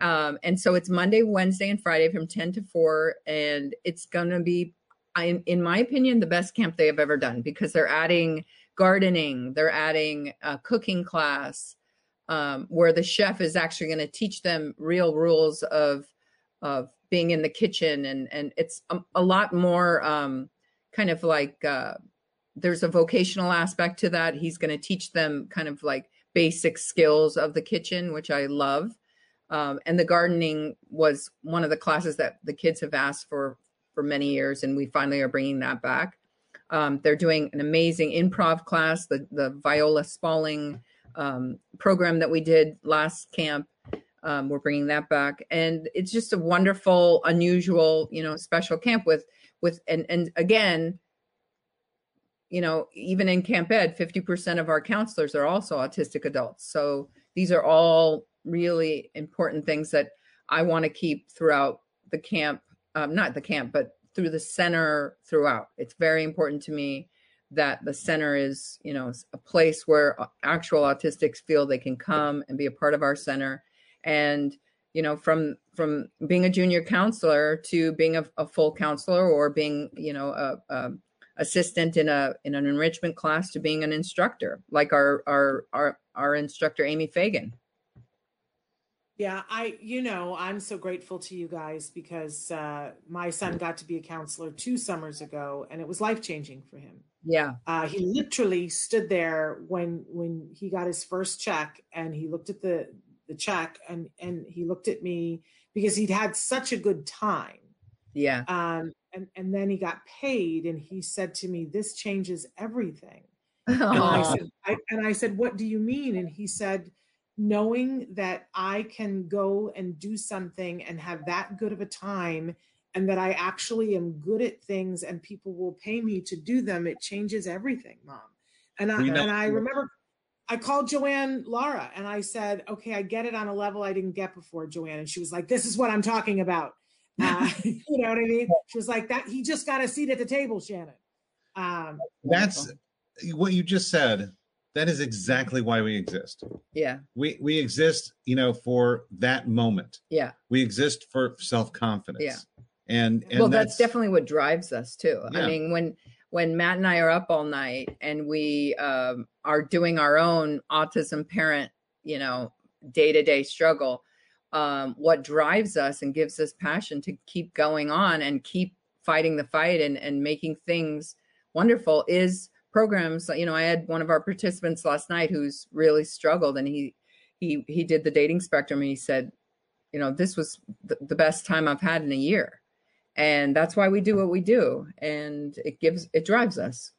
um, and so it's Monday, Wednesday, and Friday from ten to four, and it's going to be, in, in my opinion, the best camp they have ever done because they're adding gardening, they're adding a cooking class, um, where the chef is actually going to teach them real rules of of being in the kitchen, and and it's a, a lot more um, kind of like. Uh, there's a vocational aspect to that. He's going to teach them kind of like basic skills of the kitchen, which I love. Um, and the gardening was one of the classes that the kids have asked for for many years, and we finally are bringing that back. Um, they're doing an amazing improv class, the the Viola Spolin um, program that we did last camp. Um, we're bringing that back, and it's just a wonderful, unusual, you know, special camp with with and and again, you know, even in Camp Ed, fifty percent of our counselors are also autistic adults. So these are all really important things that I want to keep throughout the camp, um, not the camp, but through the center throughout. It's very important to me that the center is, you know, a place where actual autistics feel they can come and be a part of our center. And, you know, from from being a junior counselor to being a, a full counselor or being, you know, a, a assistant in a in an enrichment class to being an instructor, like our our our our instructor Amy Fagan. Yeah, I, you know, I'm so grateful to you guys because uh, my son got to be a counselor two summers ago, and it was life changing for him. Yeah, uh, he literally stood there when when he got his first check, and he looked at the the check, and and he looked at me because he'd had such a good time. Yeah. Um, and and then he got paid, and he said to me, "This changes everything." And I said, I, and I said, "What do you mean?" And he said knowing that I can go and do something and have that good of a time and that I actually am good at things and people will pay me to do them, it changes everything, mom. And I, and I remember I called Joanne Lara and I said, okay, I get it on a level I didn't get before, Joanne. And she was like, this is what I'm talking about. Uh, you know what I mean? She was like, that he just got a seat at the table, Shannon. Um, That's what you just said that is exactly why we exist yeah we we exist you know for that moment yeah we exist for self-confidence yeah and, and well that's, that's, definitely what drives us too. Yeah. i mean when when matt and i are up all night and we um, are doing our own autism parent you know day-to-day struggle um, what drives us and gives us passion to keep going on and keep fighting the fight and, and making things wonderful is programs. You know i had one of our participants last night who's really struggled and he he he did the dating spectrum and he said you know this was the, the best time i've had in a year and that's why we do what we do and it gives it drives us.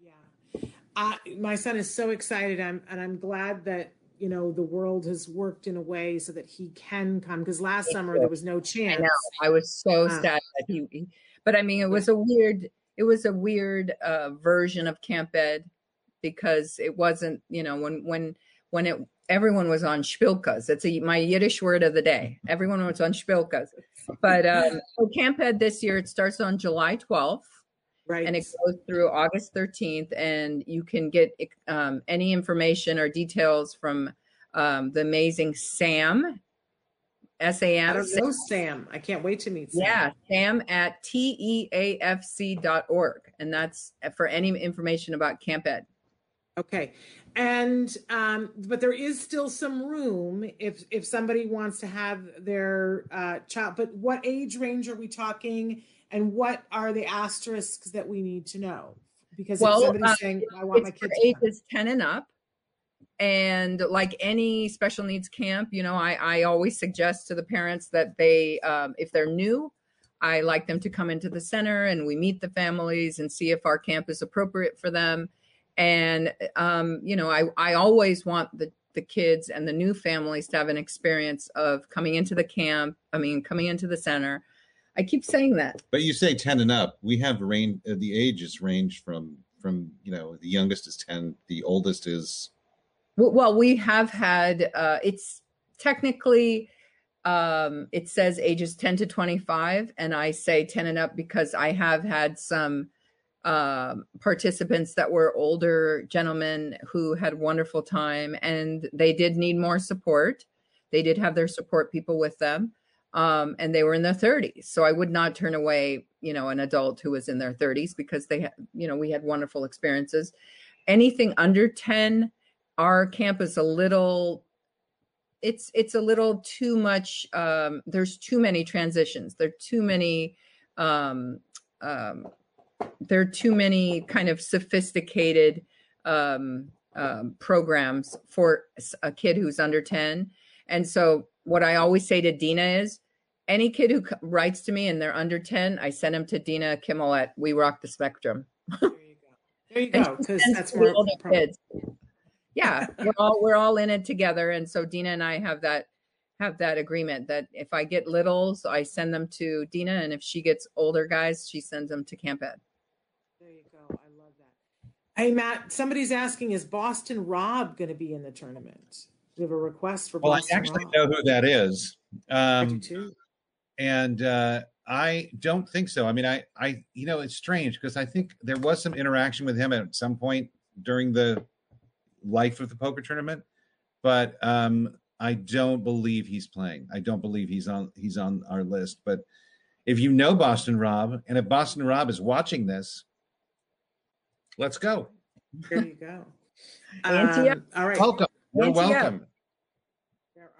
Yeah. I, my son is so excited I'm, and i'm glad that you know the world has worked in a way so that he can come because last summer there was no chance. i know. I was so uh, sad that he, he but i mean it was a weird it was a weird uh, version of camp ed because it wasn't you know when when when it everyone was on spilkas it's a my yiddish word of the day everyone was on spilkas but um so camp ed this year it starts on july 12th right and it goes through august 13th and you can get um, any information or details from um, the amazing sam S-A-M. I don't know Sam. I can't wait to meet Sam. Yeah, Sam at teafc.org. And that's for any information about Camp Ed. Okay. And um, but there is still some room if if somebody wants to have their uh, child. But what age range are we talking, and what are the asterisks that we need to know? Because well, if somebody's uh, saying, "I want my kids," ages ten and up, and like any special needs camp you know i, I always suggest to the parents that they um, if they're new i like them to come into the center and we meet the families and see if our camp is appropriate for them and um, you know I, I always want the the kids and the new families to have an experience of coming into the camp i mean coming into the center. I keep saying that. But you say 10 and up. We have range uh, the ages range from from you know the youngest is 10 the oldest is well, we have had, uh, it's technically, um, it says ages 10 to 25, and I say 10 and up because I have had some um, participants that were older gentlemen who had wonderful time and they did need more support. They did have their support people with them. Um, and they were in their 30s. So I would not turn away, you know, an adult who was in their 30s because they, had, you know, we had wonderful experiences. Anything under 10, our camp is a little it's it's a little too much um, there's too many transitions there are too many um, um, there are too many kind of sophisticated um, um, programs for a kid who's under 10. And so what I always say to Dina is any kid who writes to me and they're under 10, I send them to Dina Kimmel at We Rock the Spectrum. There you go. There you go. Because that's more kids. Yeah, we're all we're all in it together. And so Dina and I have that have that agreement that if I get littles, I send them to Dina, and if she gets older guys, she sends them to Camp Ed. There you go. I love that. Hey Matt, somebody's asking, is Boston Rob going to be in the tournament? We have a request for. Well, Boston I actually Rob. know who that is, I do um, too. and uh, I don't think so. I mean, I, I, you know, it's strange because I think there was some interaction with him at some point during the life of the poker tournament, but um, I don't believe he's playing. I don't believe he's on he's on our list. But if you know Boston Rob, and if Boston Rob is watching this, let's go. There you go. Auntie Um, all right. Welcome. You're Nancy welcome.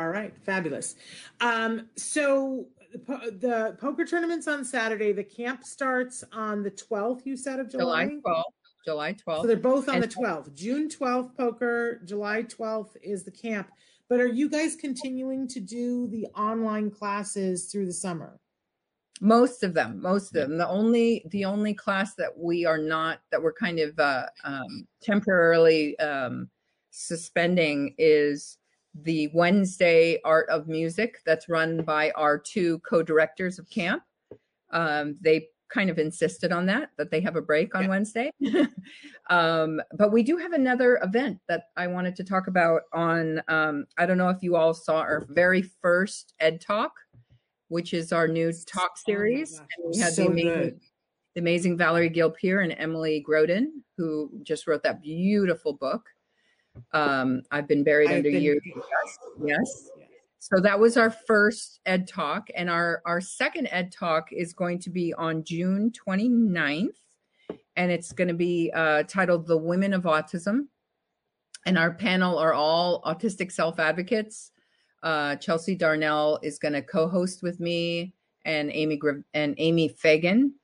All right, fabulous. Um, so the, po- the poker tournament's on Saturday. The camp starts on the 12th, you said, of July? July 12th. July 12th. So they're both on And- the 12th. June 12th, poker. July 12th is the camp. But are you guys continuing to do the online classes through the summer? Most of them most of them. The only the only class that we are not that we're kind of uh, um, temporarily um, suspending is the wednesday art of music that's run by our two co-directors of camp. Um, they kind of insisted on that that they have a break on Yeah. wednesday. Um, but we do have another event that i wanted to talk about on um, i don't know if you all saw our very first ed talk which is our new talk Oh series. and we had so the amazing, the amazing Valerie Gilpeer and Emily Grodin, who just wrote that beautiful book. Um, I've been buried I've under been- you. Yes. Yeah. So that was our first Ed Talk. And our, our second Ed Talk is going to be on June 29th. And it's going to be uh, titled The Women of Autism. And our panel are all autistic self advocates. Uh, Chelsea Darnell is going to co-host with me, and Amy Gr- and Amy Fagan.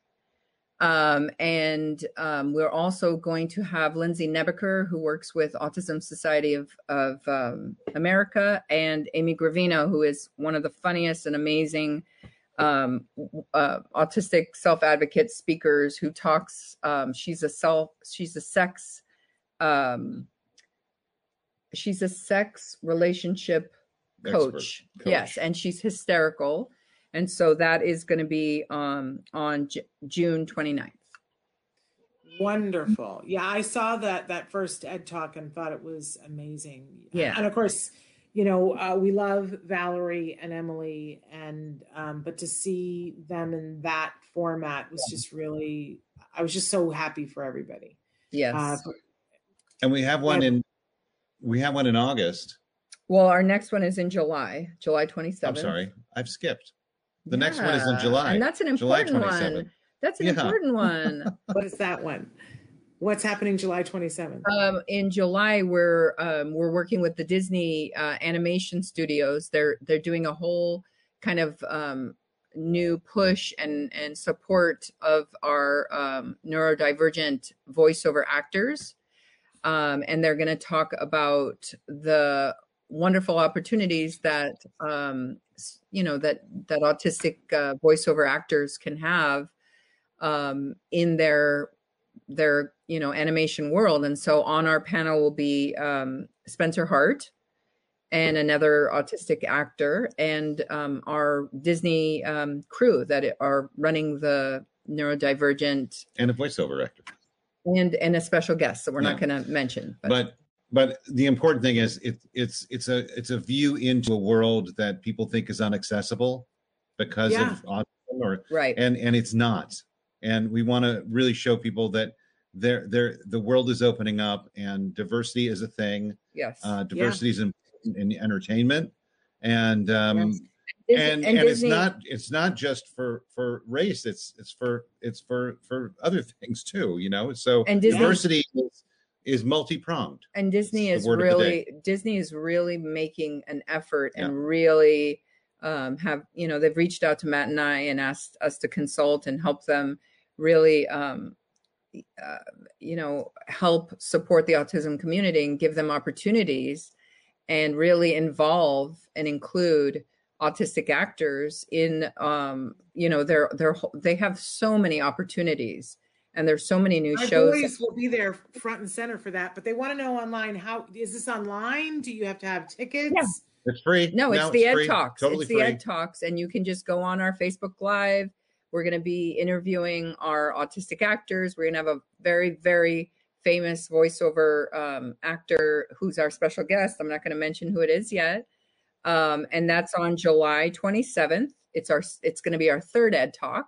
Um, and um, we're also going to have Lindsey Nebeker, who works with Autism Society of of um, America, and Amy Gravino, who is one of the funniest and amazing um, uh, autistic self advocate speakers who talks. Um, she's a self. She's a sex. Um, she's a sex relationship coach. coach. Yes, and she's hysterical. And so that is going to be um, on J- June 29th. Wonderful. Yeah, I saw that that first Ed Talk and thought it was amazing. Yeah. And of course, you know, uh, we love Valerie and Emily and um but to see them in that format was just really I was just so happy for everybody. Yes. Uh, And we have one Yeah. in we have one in August. Well, our next one is in July, July 27th. I'm sorry, I've skipped. The next one is in July. And that's an July important 27th. one. That's an Yeah. important one. what is that one? What's happening July 27th? um, in July, we're um, we're working with the Disney uh, animation studios. They're they're doing a whole kind of um, new push and and support of our um, neurodivergent voiceover actors, um, and they're going to talk about the wonderful opportunities that um, you know that that autistic uh, voiceover actors can have um, in their their you know animation world and so on our panel will be um, spencer hart and another autistic actor and um, our disney um, crew that are running the neurodivergent and a voiceover actor. and and a special guest that we're not going to mention but, But but the important thing is it, it's it's a it's a view into a world that people think is inaccessible because Yeah. of autism or right and and it's not. And we want to really show people that there there the world is opening up and diversity is a thing. yes Uh, diversity is in, in entertainment and um Yes. Disney- and and, it's Disney- not it's not just for for race it's it's for it's for for other things too you know so And Disney- diversity is, is multi-pronged and Disney It's is the word of the really Disney is really making an effort Yeah. and really um, have you know they've reached out to Matt and I and asked us to consult and help them really um, uh, you know, help support the autism community and give them opportunities and really involve and include autistic actors in um you know they're they're they have so many opportunities and there's so many new My shows boys will be there front and center for that, but they want to know online how is this online? Do you have to have tickets? Yeah. It's free. no it's the ed free, talks Totally it's the free. ed talks and you can just go on our facebook live we're going to be interviewing our autistic actors we're going to have a very very famous voiceover um, actor who's our special guest i'm not going to mention who it is yet um, and that's on july 27th it's our it's going to be our third ed talk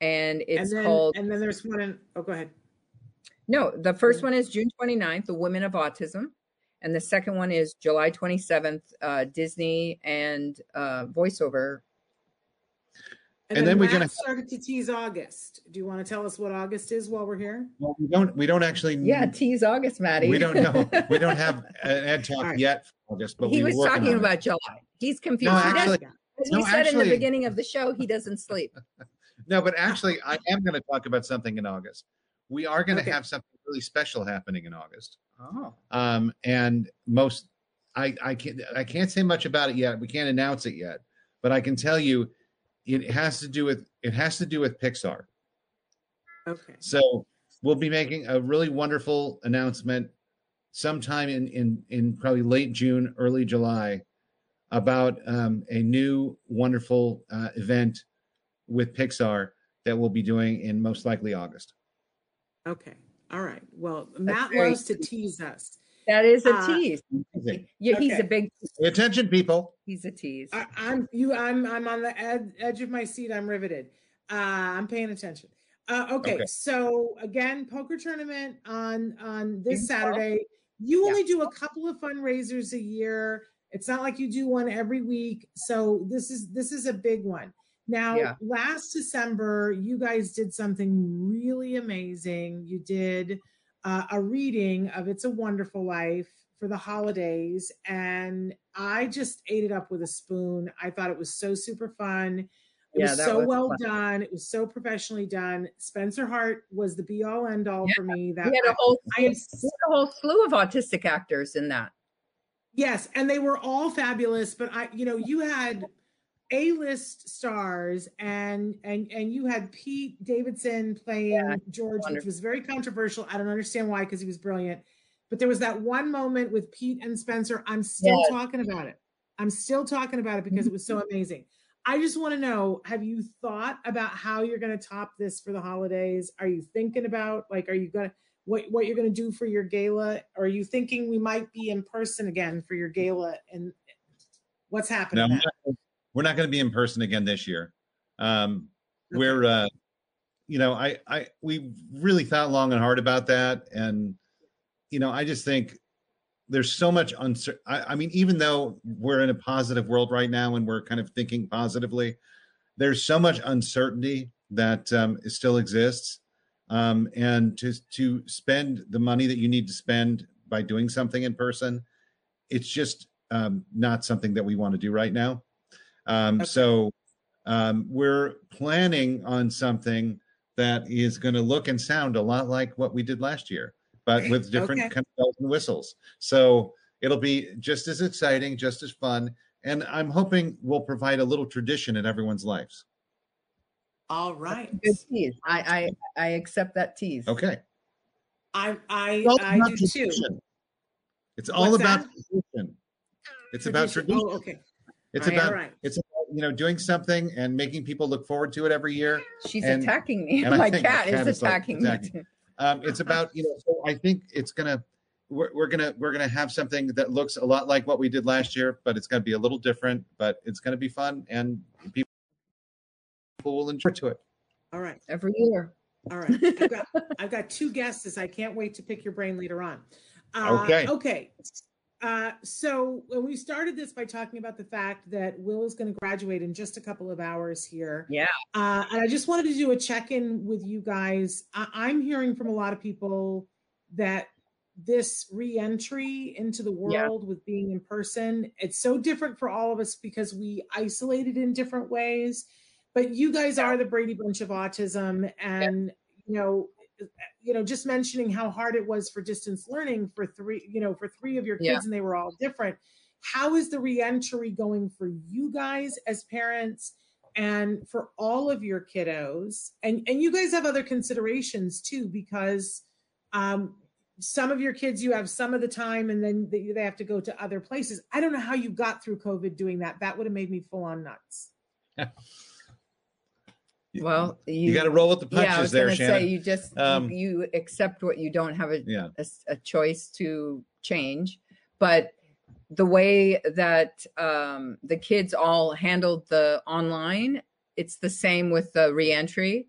and it's and then, called and then there's one in oh go ahead. no, the first one is June 29th, The Women of Autism. And the second one is July 27th, uh, Disney and uh, voiceover. And then we're gonna- start to tease August. Do you want to tell us what August is while we're here? Well, we don't. We don't actually. Yeah, tease August, Maddie. We don't know. We don't have an ed talk All right. yet for August, but he we was were talking on it. about July. He's confused. No, He actually- as we no, said in the beginning of the show, he doesn't sleep. No, but actually, I am going to talk about something in August. We are going to Okay. have something really special happening in August. Oh, Um, and most, I, I can't, I can't say much about it yet. We can't announce it yet, but I can tell you, it has to do with, it has to do with Pixar. Okay. So we'll be making a really wonderful announcement sometime in in in probably late June, early July, about um, a new wonderful uh, event with Pixar that we'll be doing in most likely August. Okay. All right. Well, Matt very loves to tease us. that is a Uh, tease. Amazing. Yeah, he's a big. Pay attention, people. He's a tease. I, I'm you. I'm I'm on the ed, edge of my seat. I'm riveted. Uh, I'm paying attention. Uh, okay, Okay. So again, poker tournament on on this Saturday. You Yeah. only do a couple of fundraisers a year. It's not like you do one every week. So this is this is a big one. Now, Yeah. last December, you guys did something really amazing. You did uh, a reading of It's a Wonderful Life for the holidays, and I just ate it up with a spoon. I thought it was so super fun. It Yeah, was so was well fun. done. It was so professionally done. Spencer Hart was the be all end all Yeah, for me. That we had a whole, I we had a whole slew of autistic actors in that. Yes, and they were all fabulous, but I you know, you had A-list stars and and and you had Pete Davidson playing Yeah, George, which was very controversial. I don't understand why because he was brilliant. But there was that one moment with Pete and Spencer. I'm still Yes. talking about it. I'm still talking about it because it was so amazing. I just want to know, have you thought about how you're going to top this for the holidays? Are you thinking about like are you going to what what you're going to do for your gala? Are you thinking we might be in person again for your gala? And what's happening? we're Matt? not, we're not going to be in person again this year. Um, We're, uh, you know, I, I, we really thought long and hard about that, and you know, I just think there's so much uncertain. I, I mean, even though we're in a positive world right now and we're kind of thinking positively, there's so much uncertainty that um, it still exists. Um, and to to spend the money that you need to spend by doing something in person, it's just um, not something that we want to do right now. Um, Okay. So um, we're planning on something that is going to look and sound a lot like what we did last year, but with different Okay. kind of bells and whistles. So it'll be just as exciting, just as fun, and I'm hoping we'll provide a little tradition in everyone's lives. All right. Good tease. I, I I accept that tease. Okay. I I It's all I about do too. tradition. It's all What's about that? tradition. It's about tradition. Oh, okay. It's All right, about all right. it's about you know doing something and making people look forward to it every year. She's And- attacking me. and My think my cat, cat is is, like, attacking attacking me. Um, it's about you know. So I think it's gonna we're, we're gonna we're gonna have something that looks a lot like what we did last year, but it's gonna be a little different. But it's gonna be fun and people will enjoy to it. All right. Every year. All right. I've got, I've got two guesses. I can't wait to pick your brain later on. Uh, Okay. Okay. Uh, so when we started this by talking about the fact that Will is going to graduate in just a couple of hours here. Yeah. Uh, and I just wanted to do a check in with you guys. I- I'm hearing from a lot of people that this re-entry into the Yeah. world with being in person it's so different for all of us because we isolated in different ways but you guys are the brady bunch of autism and you know you know, just mentioning how hard it was for distance learning for three, you know, for three of your kids, Yeah. and they were all different. How is the reentry going for you guys as parents? and for all of your kiddos and and you guys have other considerations too because um some of your kids you have some of the time and then they, they have to go to other places i don't know how you got through covid doing that that would have made me full on nuts Well, you, got to roll with the punches yeah, I was there, Shannon. say you just you- Um, you, accept what you don't have a, yeah. a a choice to change, but the way that um, the kids all handled the online, it's the same with the reentry.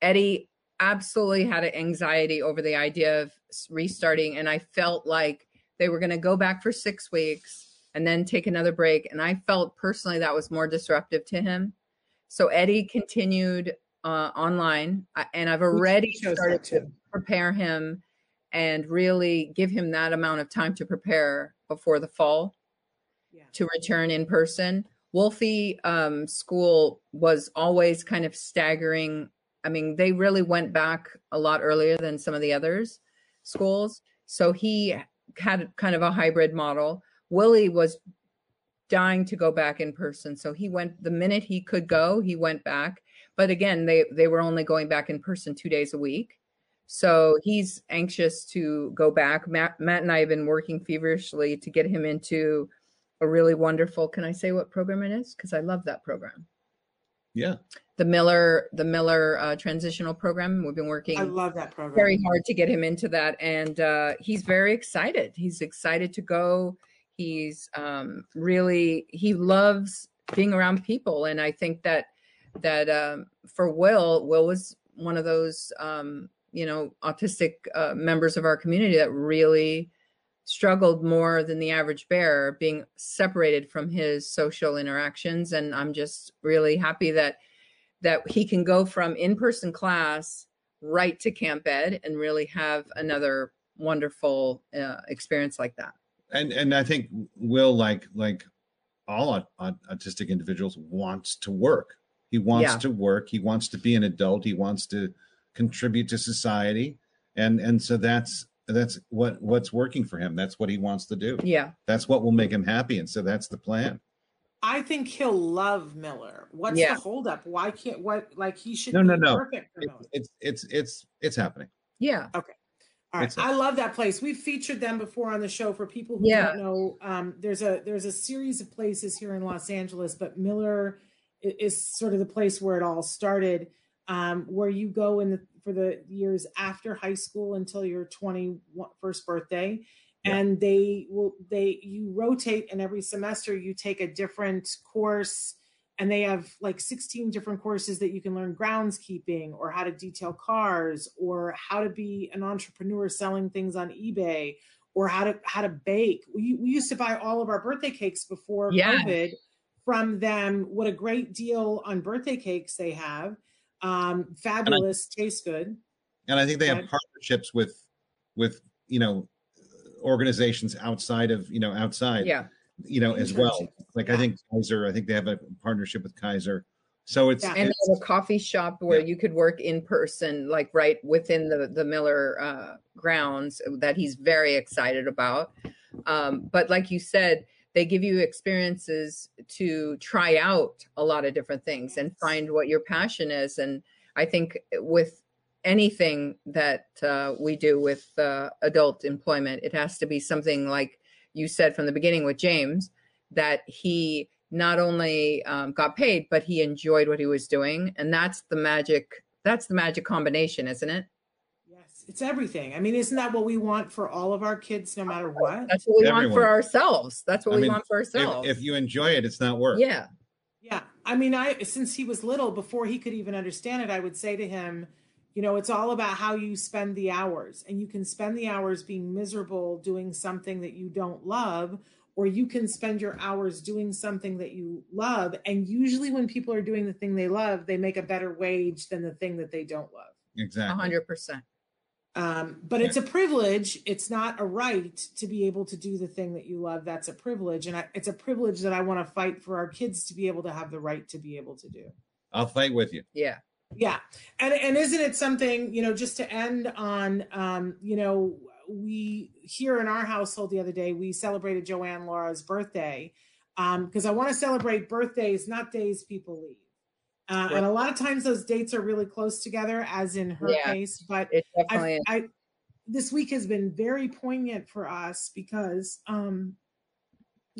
Eddie absolutely had an anxiety over the idea of restarting, and I felt like they were going to go back for six weeks and then take another break, and I felt personally that was more disruptive to him. So Eddie continued uh, online, and I've already started to prepare him and really give him that amount of time to prepare before the fall yeah to return in person. Wolfie um, school was always kind of staggering. I mean, they really went back a lot earlier than some of the others schools. So he had kind of a hybrid model. Willie was dying to go back in person. So he went the minute he could go, he went back. But again, they, they were only going back in person two days a week. So he's anxious to go back. Matt, Matt and I have been working feverishly to get him into a really wonderful. Can I say what program it is? Because I love that program. Yeah. The Miller, the Miller uh, transitional program. We've been working i love that program very hard to get him into that and uh, he's very excited he's excited to go he's um, really he loves being around people and i think that that um, for will will was one of those um, you know autistic uh, members of our community that really struggled more than the average bear being separated from his social interactions and i'm just really happy that that he can go from in-person class right to camp ed and really have another wonderful uh, experience like that and and I think Will like like all aut- aut- autistic individuals wants to work. He wants Yeah. to work. He wants to be an adult. He wants to contribute to society, and and so that's that's what what's working for him. That's what he wants to do. yeah That's what will make him happy, and so that's the plan. i think he'll love miller what's Yeah. the holdup why can't what like he should No, no, be no. perfect for It's it's it's it's, it's happening. yeah All right. It's a- I love that place. We've featured them before on the show. For people who Yeah. don't know, um, there's a there's a series of places here in Los Angeles, but Miller i- is sort of the place where it all started, um, where you go in the for the years after high school until your 21st birthday, Yeah. and they will they you rotate, and every semester you take a different course and they have like 16 different courses that you can learn groundskeeping or how to detail cars or how to be an entrepreneur selling things on ebay or how to how to bake. We, we used to buy all of our birthday cakes before Yeah. covid from them. What a great deal on birthday cakes they have. Um fabulous tastes good. And I think they have Right. partnerships with with you know organizations outside of you know outside. Yeah you know as well. Internships. Like I think Kaiser, I think they have a partnership with Kaiser, so it's, Yeah. and it's a coffee shop where Yeah. you could work in person like right within the the miller uh, grounds that he's very excited about um, but like you said they give you experiences to try out a lot of different things and find what your passion is and i think with anything that uh, we do with uh, adult employment it has to be something like you said from the beginning with james that he not only um, got paid but he enjoyed what he was doing. And that's the magic that's the magic combination isn't it? Yes it's everything. I mean isn't that what we want for all of our kids no matter what? That's what we want for ourselves. That's what I we mean, want for if, ourselves. if you enjoy it, it's not work. yeah. Yeah. I mean, I since he was little, before he could even understand it, I would say to him, you know, it's all about how you spend the hours. And you can spend the hours being miserable doing something that you don't love, or you can spend your hours doing something that you love. And usually when people are doing the thing they love, they make a better wage than the thing that they don't love. exactly. 100% Um, but it's a privilege. It's not a right to be able to do the thing that you love. That's a privilege. And I, it's a privilege that I want to fight for our kids to be able to have the right to be able to do. I'll fight with you. yeah Yeah. And and isn't it something, you know, just to end on um, you know, we here in our household the other day, we celebrated Joanne Lara's birthday. Um, because I want to celebrate birthdays, not days people leave. Uh, and a lot of times those dates are really close together, as in her Yeah. case. But I. I this week has been very poignant for us because um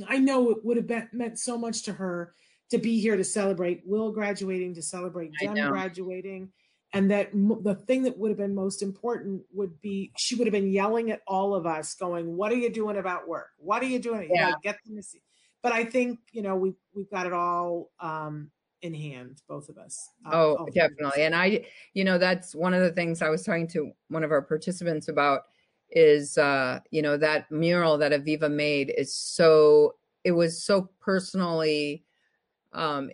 I know it would have been, meant so much to her to be here to celebrate Will graduating, to celebrate know. graduating, and that m- the thing that would have been most important would be she would have been yelling at all of us, going, "What are you doing about work? What are you doing? You Yeah. know, get them to see." But I think you know we we've got it all um in hand, both of us. Uh, Oh, of us. definitely. And I, you know, that's one of the things I was talking to one of our participants about is, uh, you know, that mural that Aviva made is so, it was so personally um,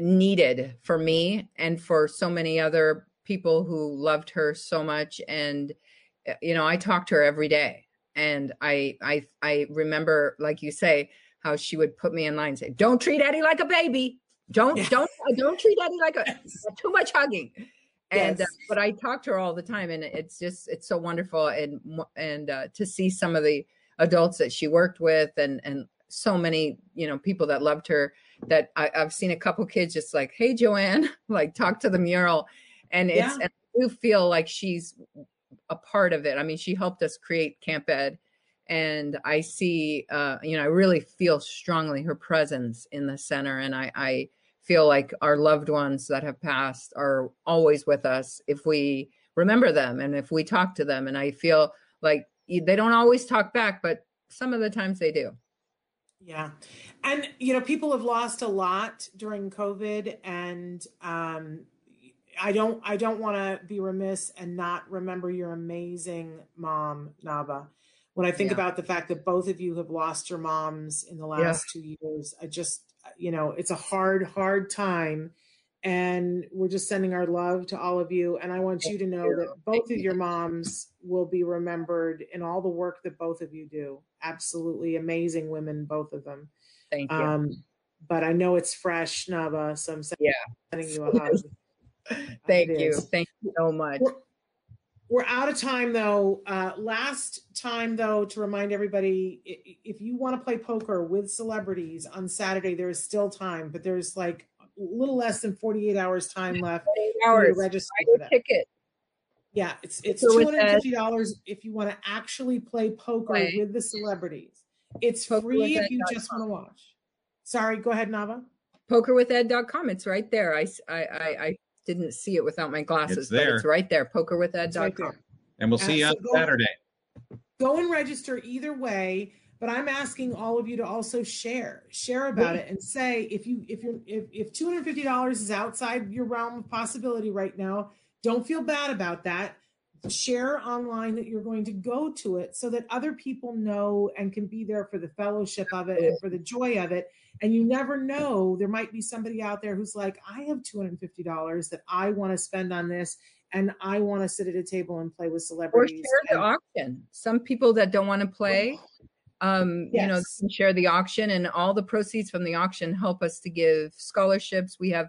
needed for me and for so many other people who loved her so much. And, uh, you know, I talked to her every day. And I, I, I remember, like you say, how she would put me in line and say, don't treat Eddie like a baby. Don't, don't, don't treat Eddie like a, too much hugging and uh, but i talk to her all the time and it's just it's so wonderful and and uh, to see some of the adults that she worked with and and so many you know people that loved her that I, i've seen a couple kids just like hey joanne like talk to the mural. And it's Yeah. and i do feel like she's a part of it. I mean she helped us create camp ed and i see uh you know i really feel strongly her presence in the center. And i i feel like our loved ones that have passed are always with us if we remember them and if we talk to them. And i feel like they don't always talk back but some of the times they do Yeah. And you know, people have lost a lot during COVID and um I don't I don't want to be remiss and not remember your amazing mom, Nava. When I think Yeah. about the fact that both of you have lost your moms in the Yeah. last 2 years, I just you know, it's a hard hard time and we're just sending our love to all of you and I want you to know that both of your moms will be remembered in all the work that both of you do. Absolutely amazing women both of them. thank you Um, but I know it's fresh, Nava, so I'm sending Yeah. sending you a hug. thank It you is. thank you so much We're, we're out of time though. Uh, last time though, to remind everybody, if you want to play poker with celebrities on Saturday, there is still time, but there's like a little less than 48 hours time left Eight for to hours register for that. ticket Yeah, it's it's Poker two with hundred and fifty dollars if you want to actually play poker Play. with the celebrities. It's Poker free if you just want to watch. Sorry, go ahead, Nava. pokerwithed.com it's right there I I I didn't see it without my glasses It's but there. it's right there It's right pokerwithed.com there. And we'll see you Uh, on so go- Saturday. go and register either way but i'm asking all of you to also share share about it and say if you if you're if, if $250 is outside your realm of possibility right now don't feel bad about that. Share online that you're going to go to it so that other people know and can be there for the fellowship of it and for the joy of it. And you never know there might be somebody out there who's like i have $250 that i want to spend on this and i want to sit at a table and play with celebrities. or share the auction. Some people that don't want to play um you know can share the auction and all the proceeds from the auction help us to give scholarships. We have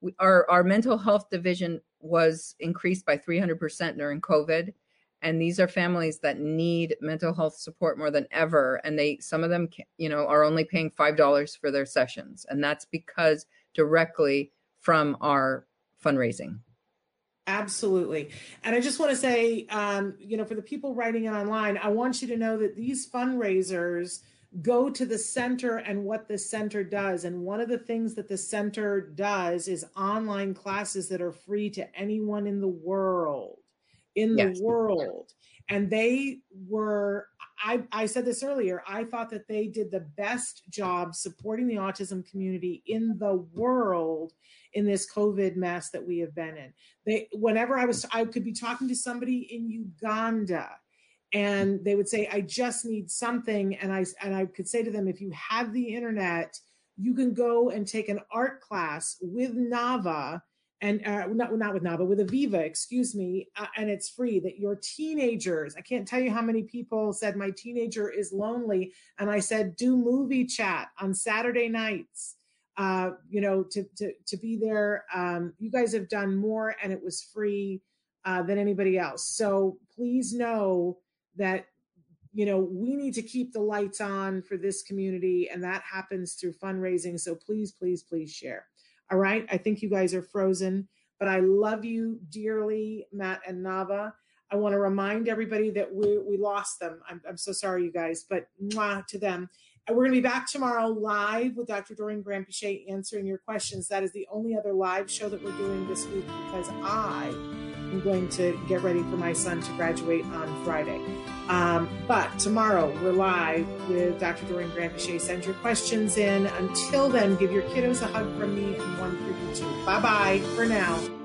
we, our our mental health division was increased by 300% during covid. And these are families that need mental health support more than ever. And they some of them you know are only paying $5 for their sessions. And that's because directly from our fundraising. Absolutely. And I just want to say, um, you know, for the people writing it online, I want you to know that these fundraisers go to the center and what the center does. And one of the things that the center does is online classes that are free to anyone in the world. In the world. And they were, I, I said this earlier, I thought that they did the best job supporting the autism community in the world in this COVID mess that we have been in they whenever i was i could be talking to somebody in uganda and they would say i just need something and i and i could say to them if you have the internet you can go and take an art class with nava and uh, not, not with nava with aviva excuse me uh, and it's free that your teenagers i can't tell you how many people said my teenager is lonely and i said do movie chat on saturday nights uh, you know, to to to be there. Um, you guys have done more, and it was free uh, than anybody else. So please know that you know we need to keep the lights on for this community, and that happens through fundraising. So please, please, please share. All right, I think you guys are frozen, but I love you dearly, Matt and Nava. I want to remind everybody that we we lost them. I'm, I'm so sorry, you guys, but mwah, to them. And we're going to be back tomorrow live with Dr. Doreen Granpeesheh answering your questions. That is the only other live show that we're doing this week because I am going to get ready for my son to graduate on Friday. Um, but tomorrow we're live with Dr. Doreen Graham Send your questions in. Until then, give your kiddos a hug from me and one for you too. Bye bye for now.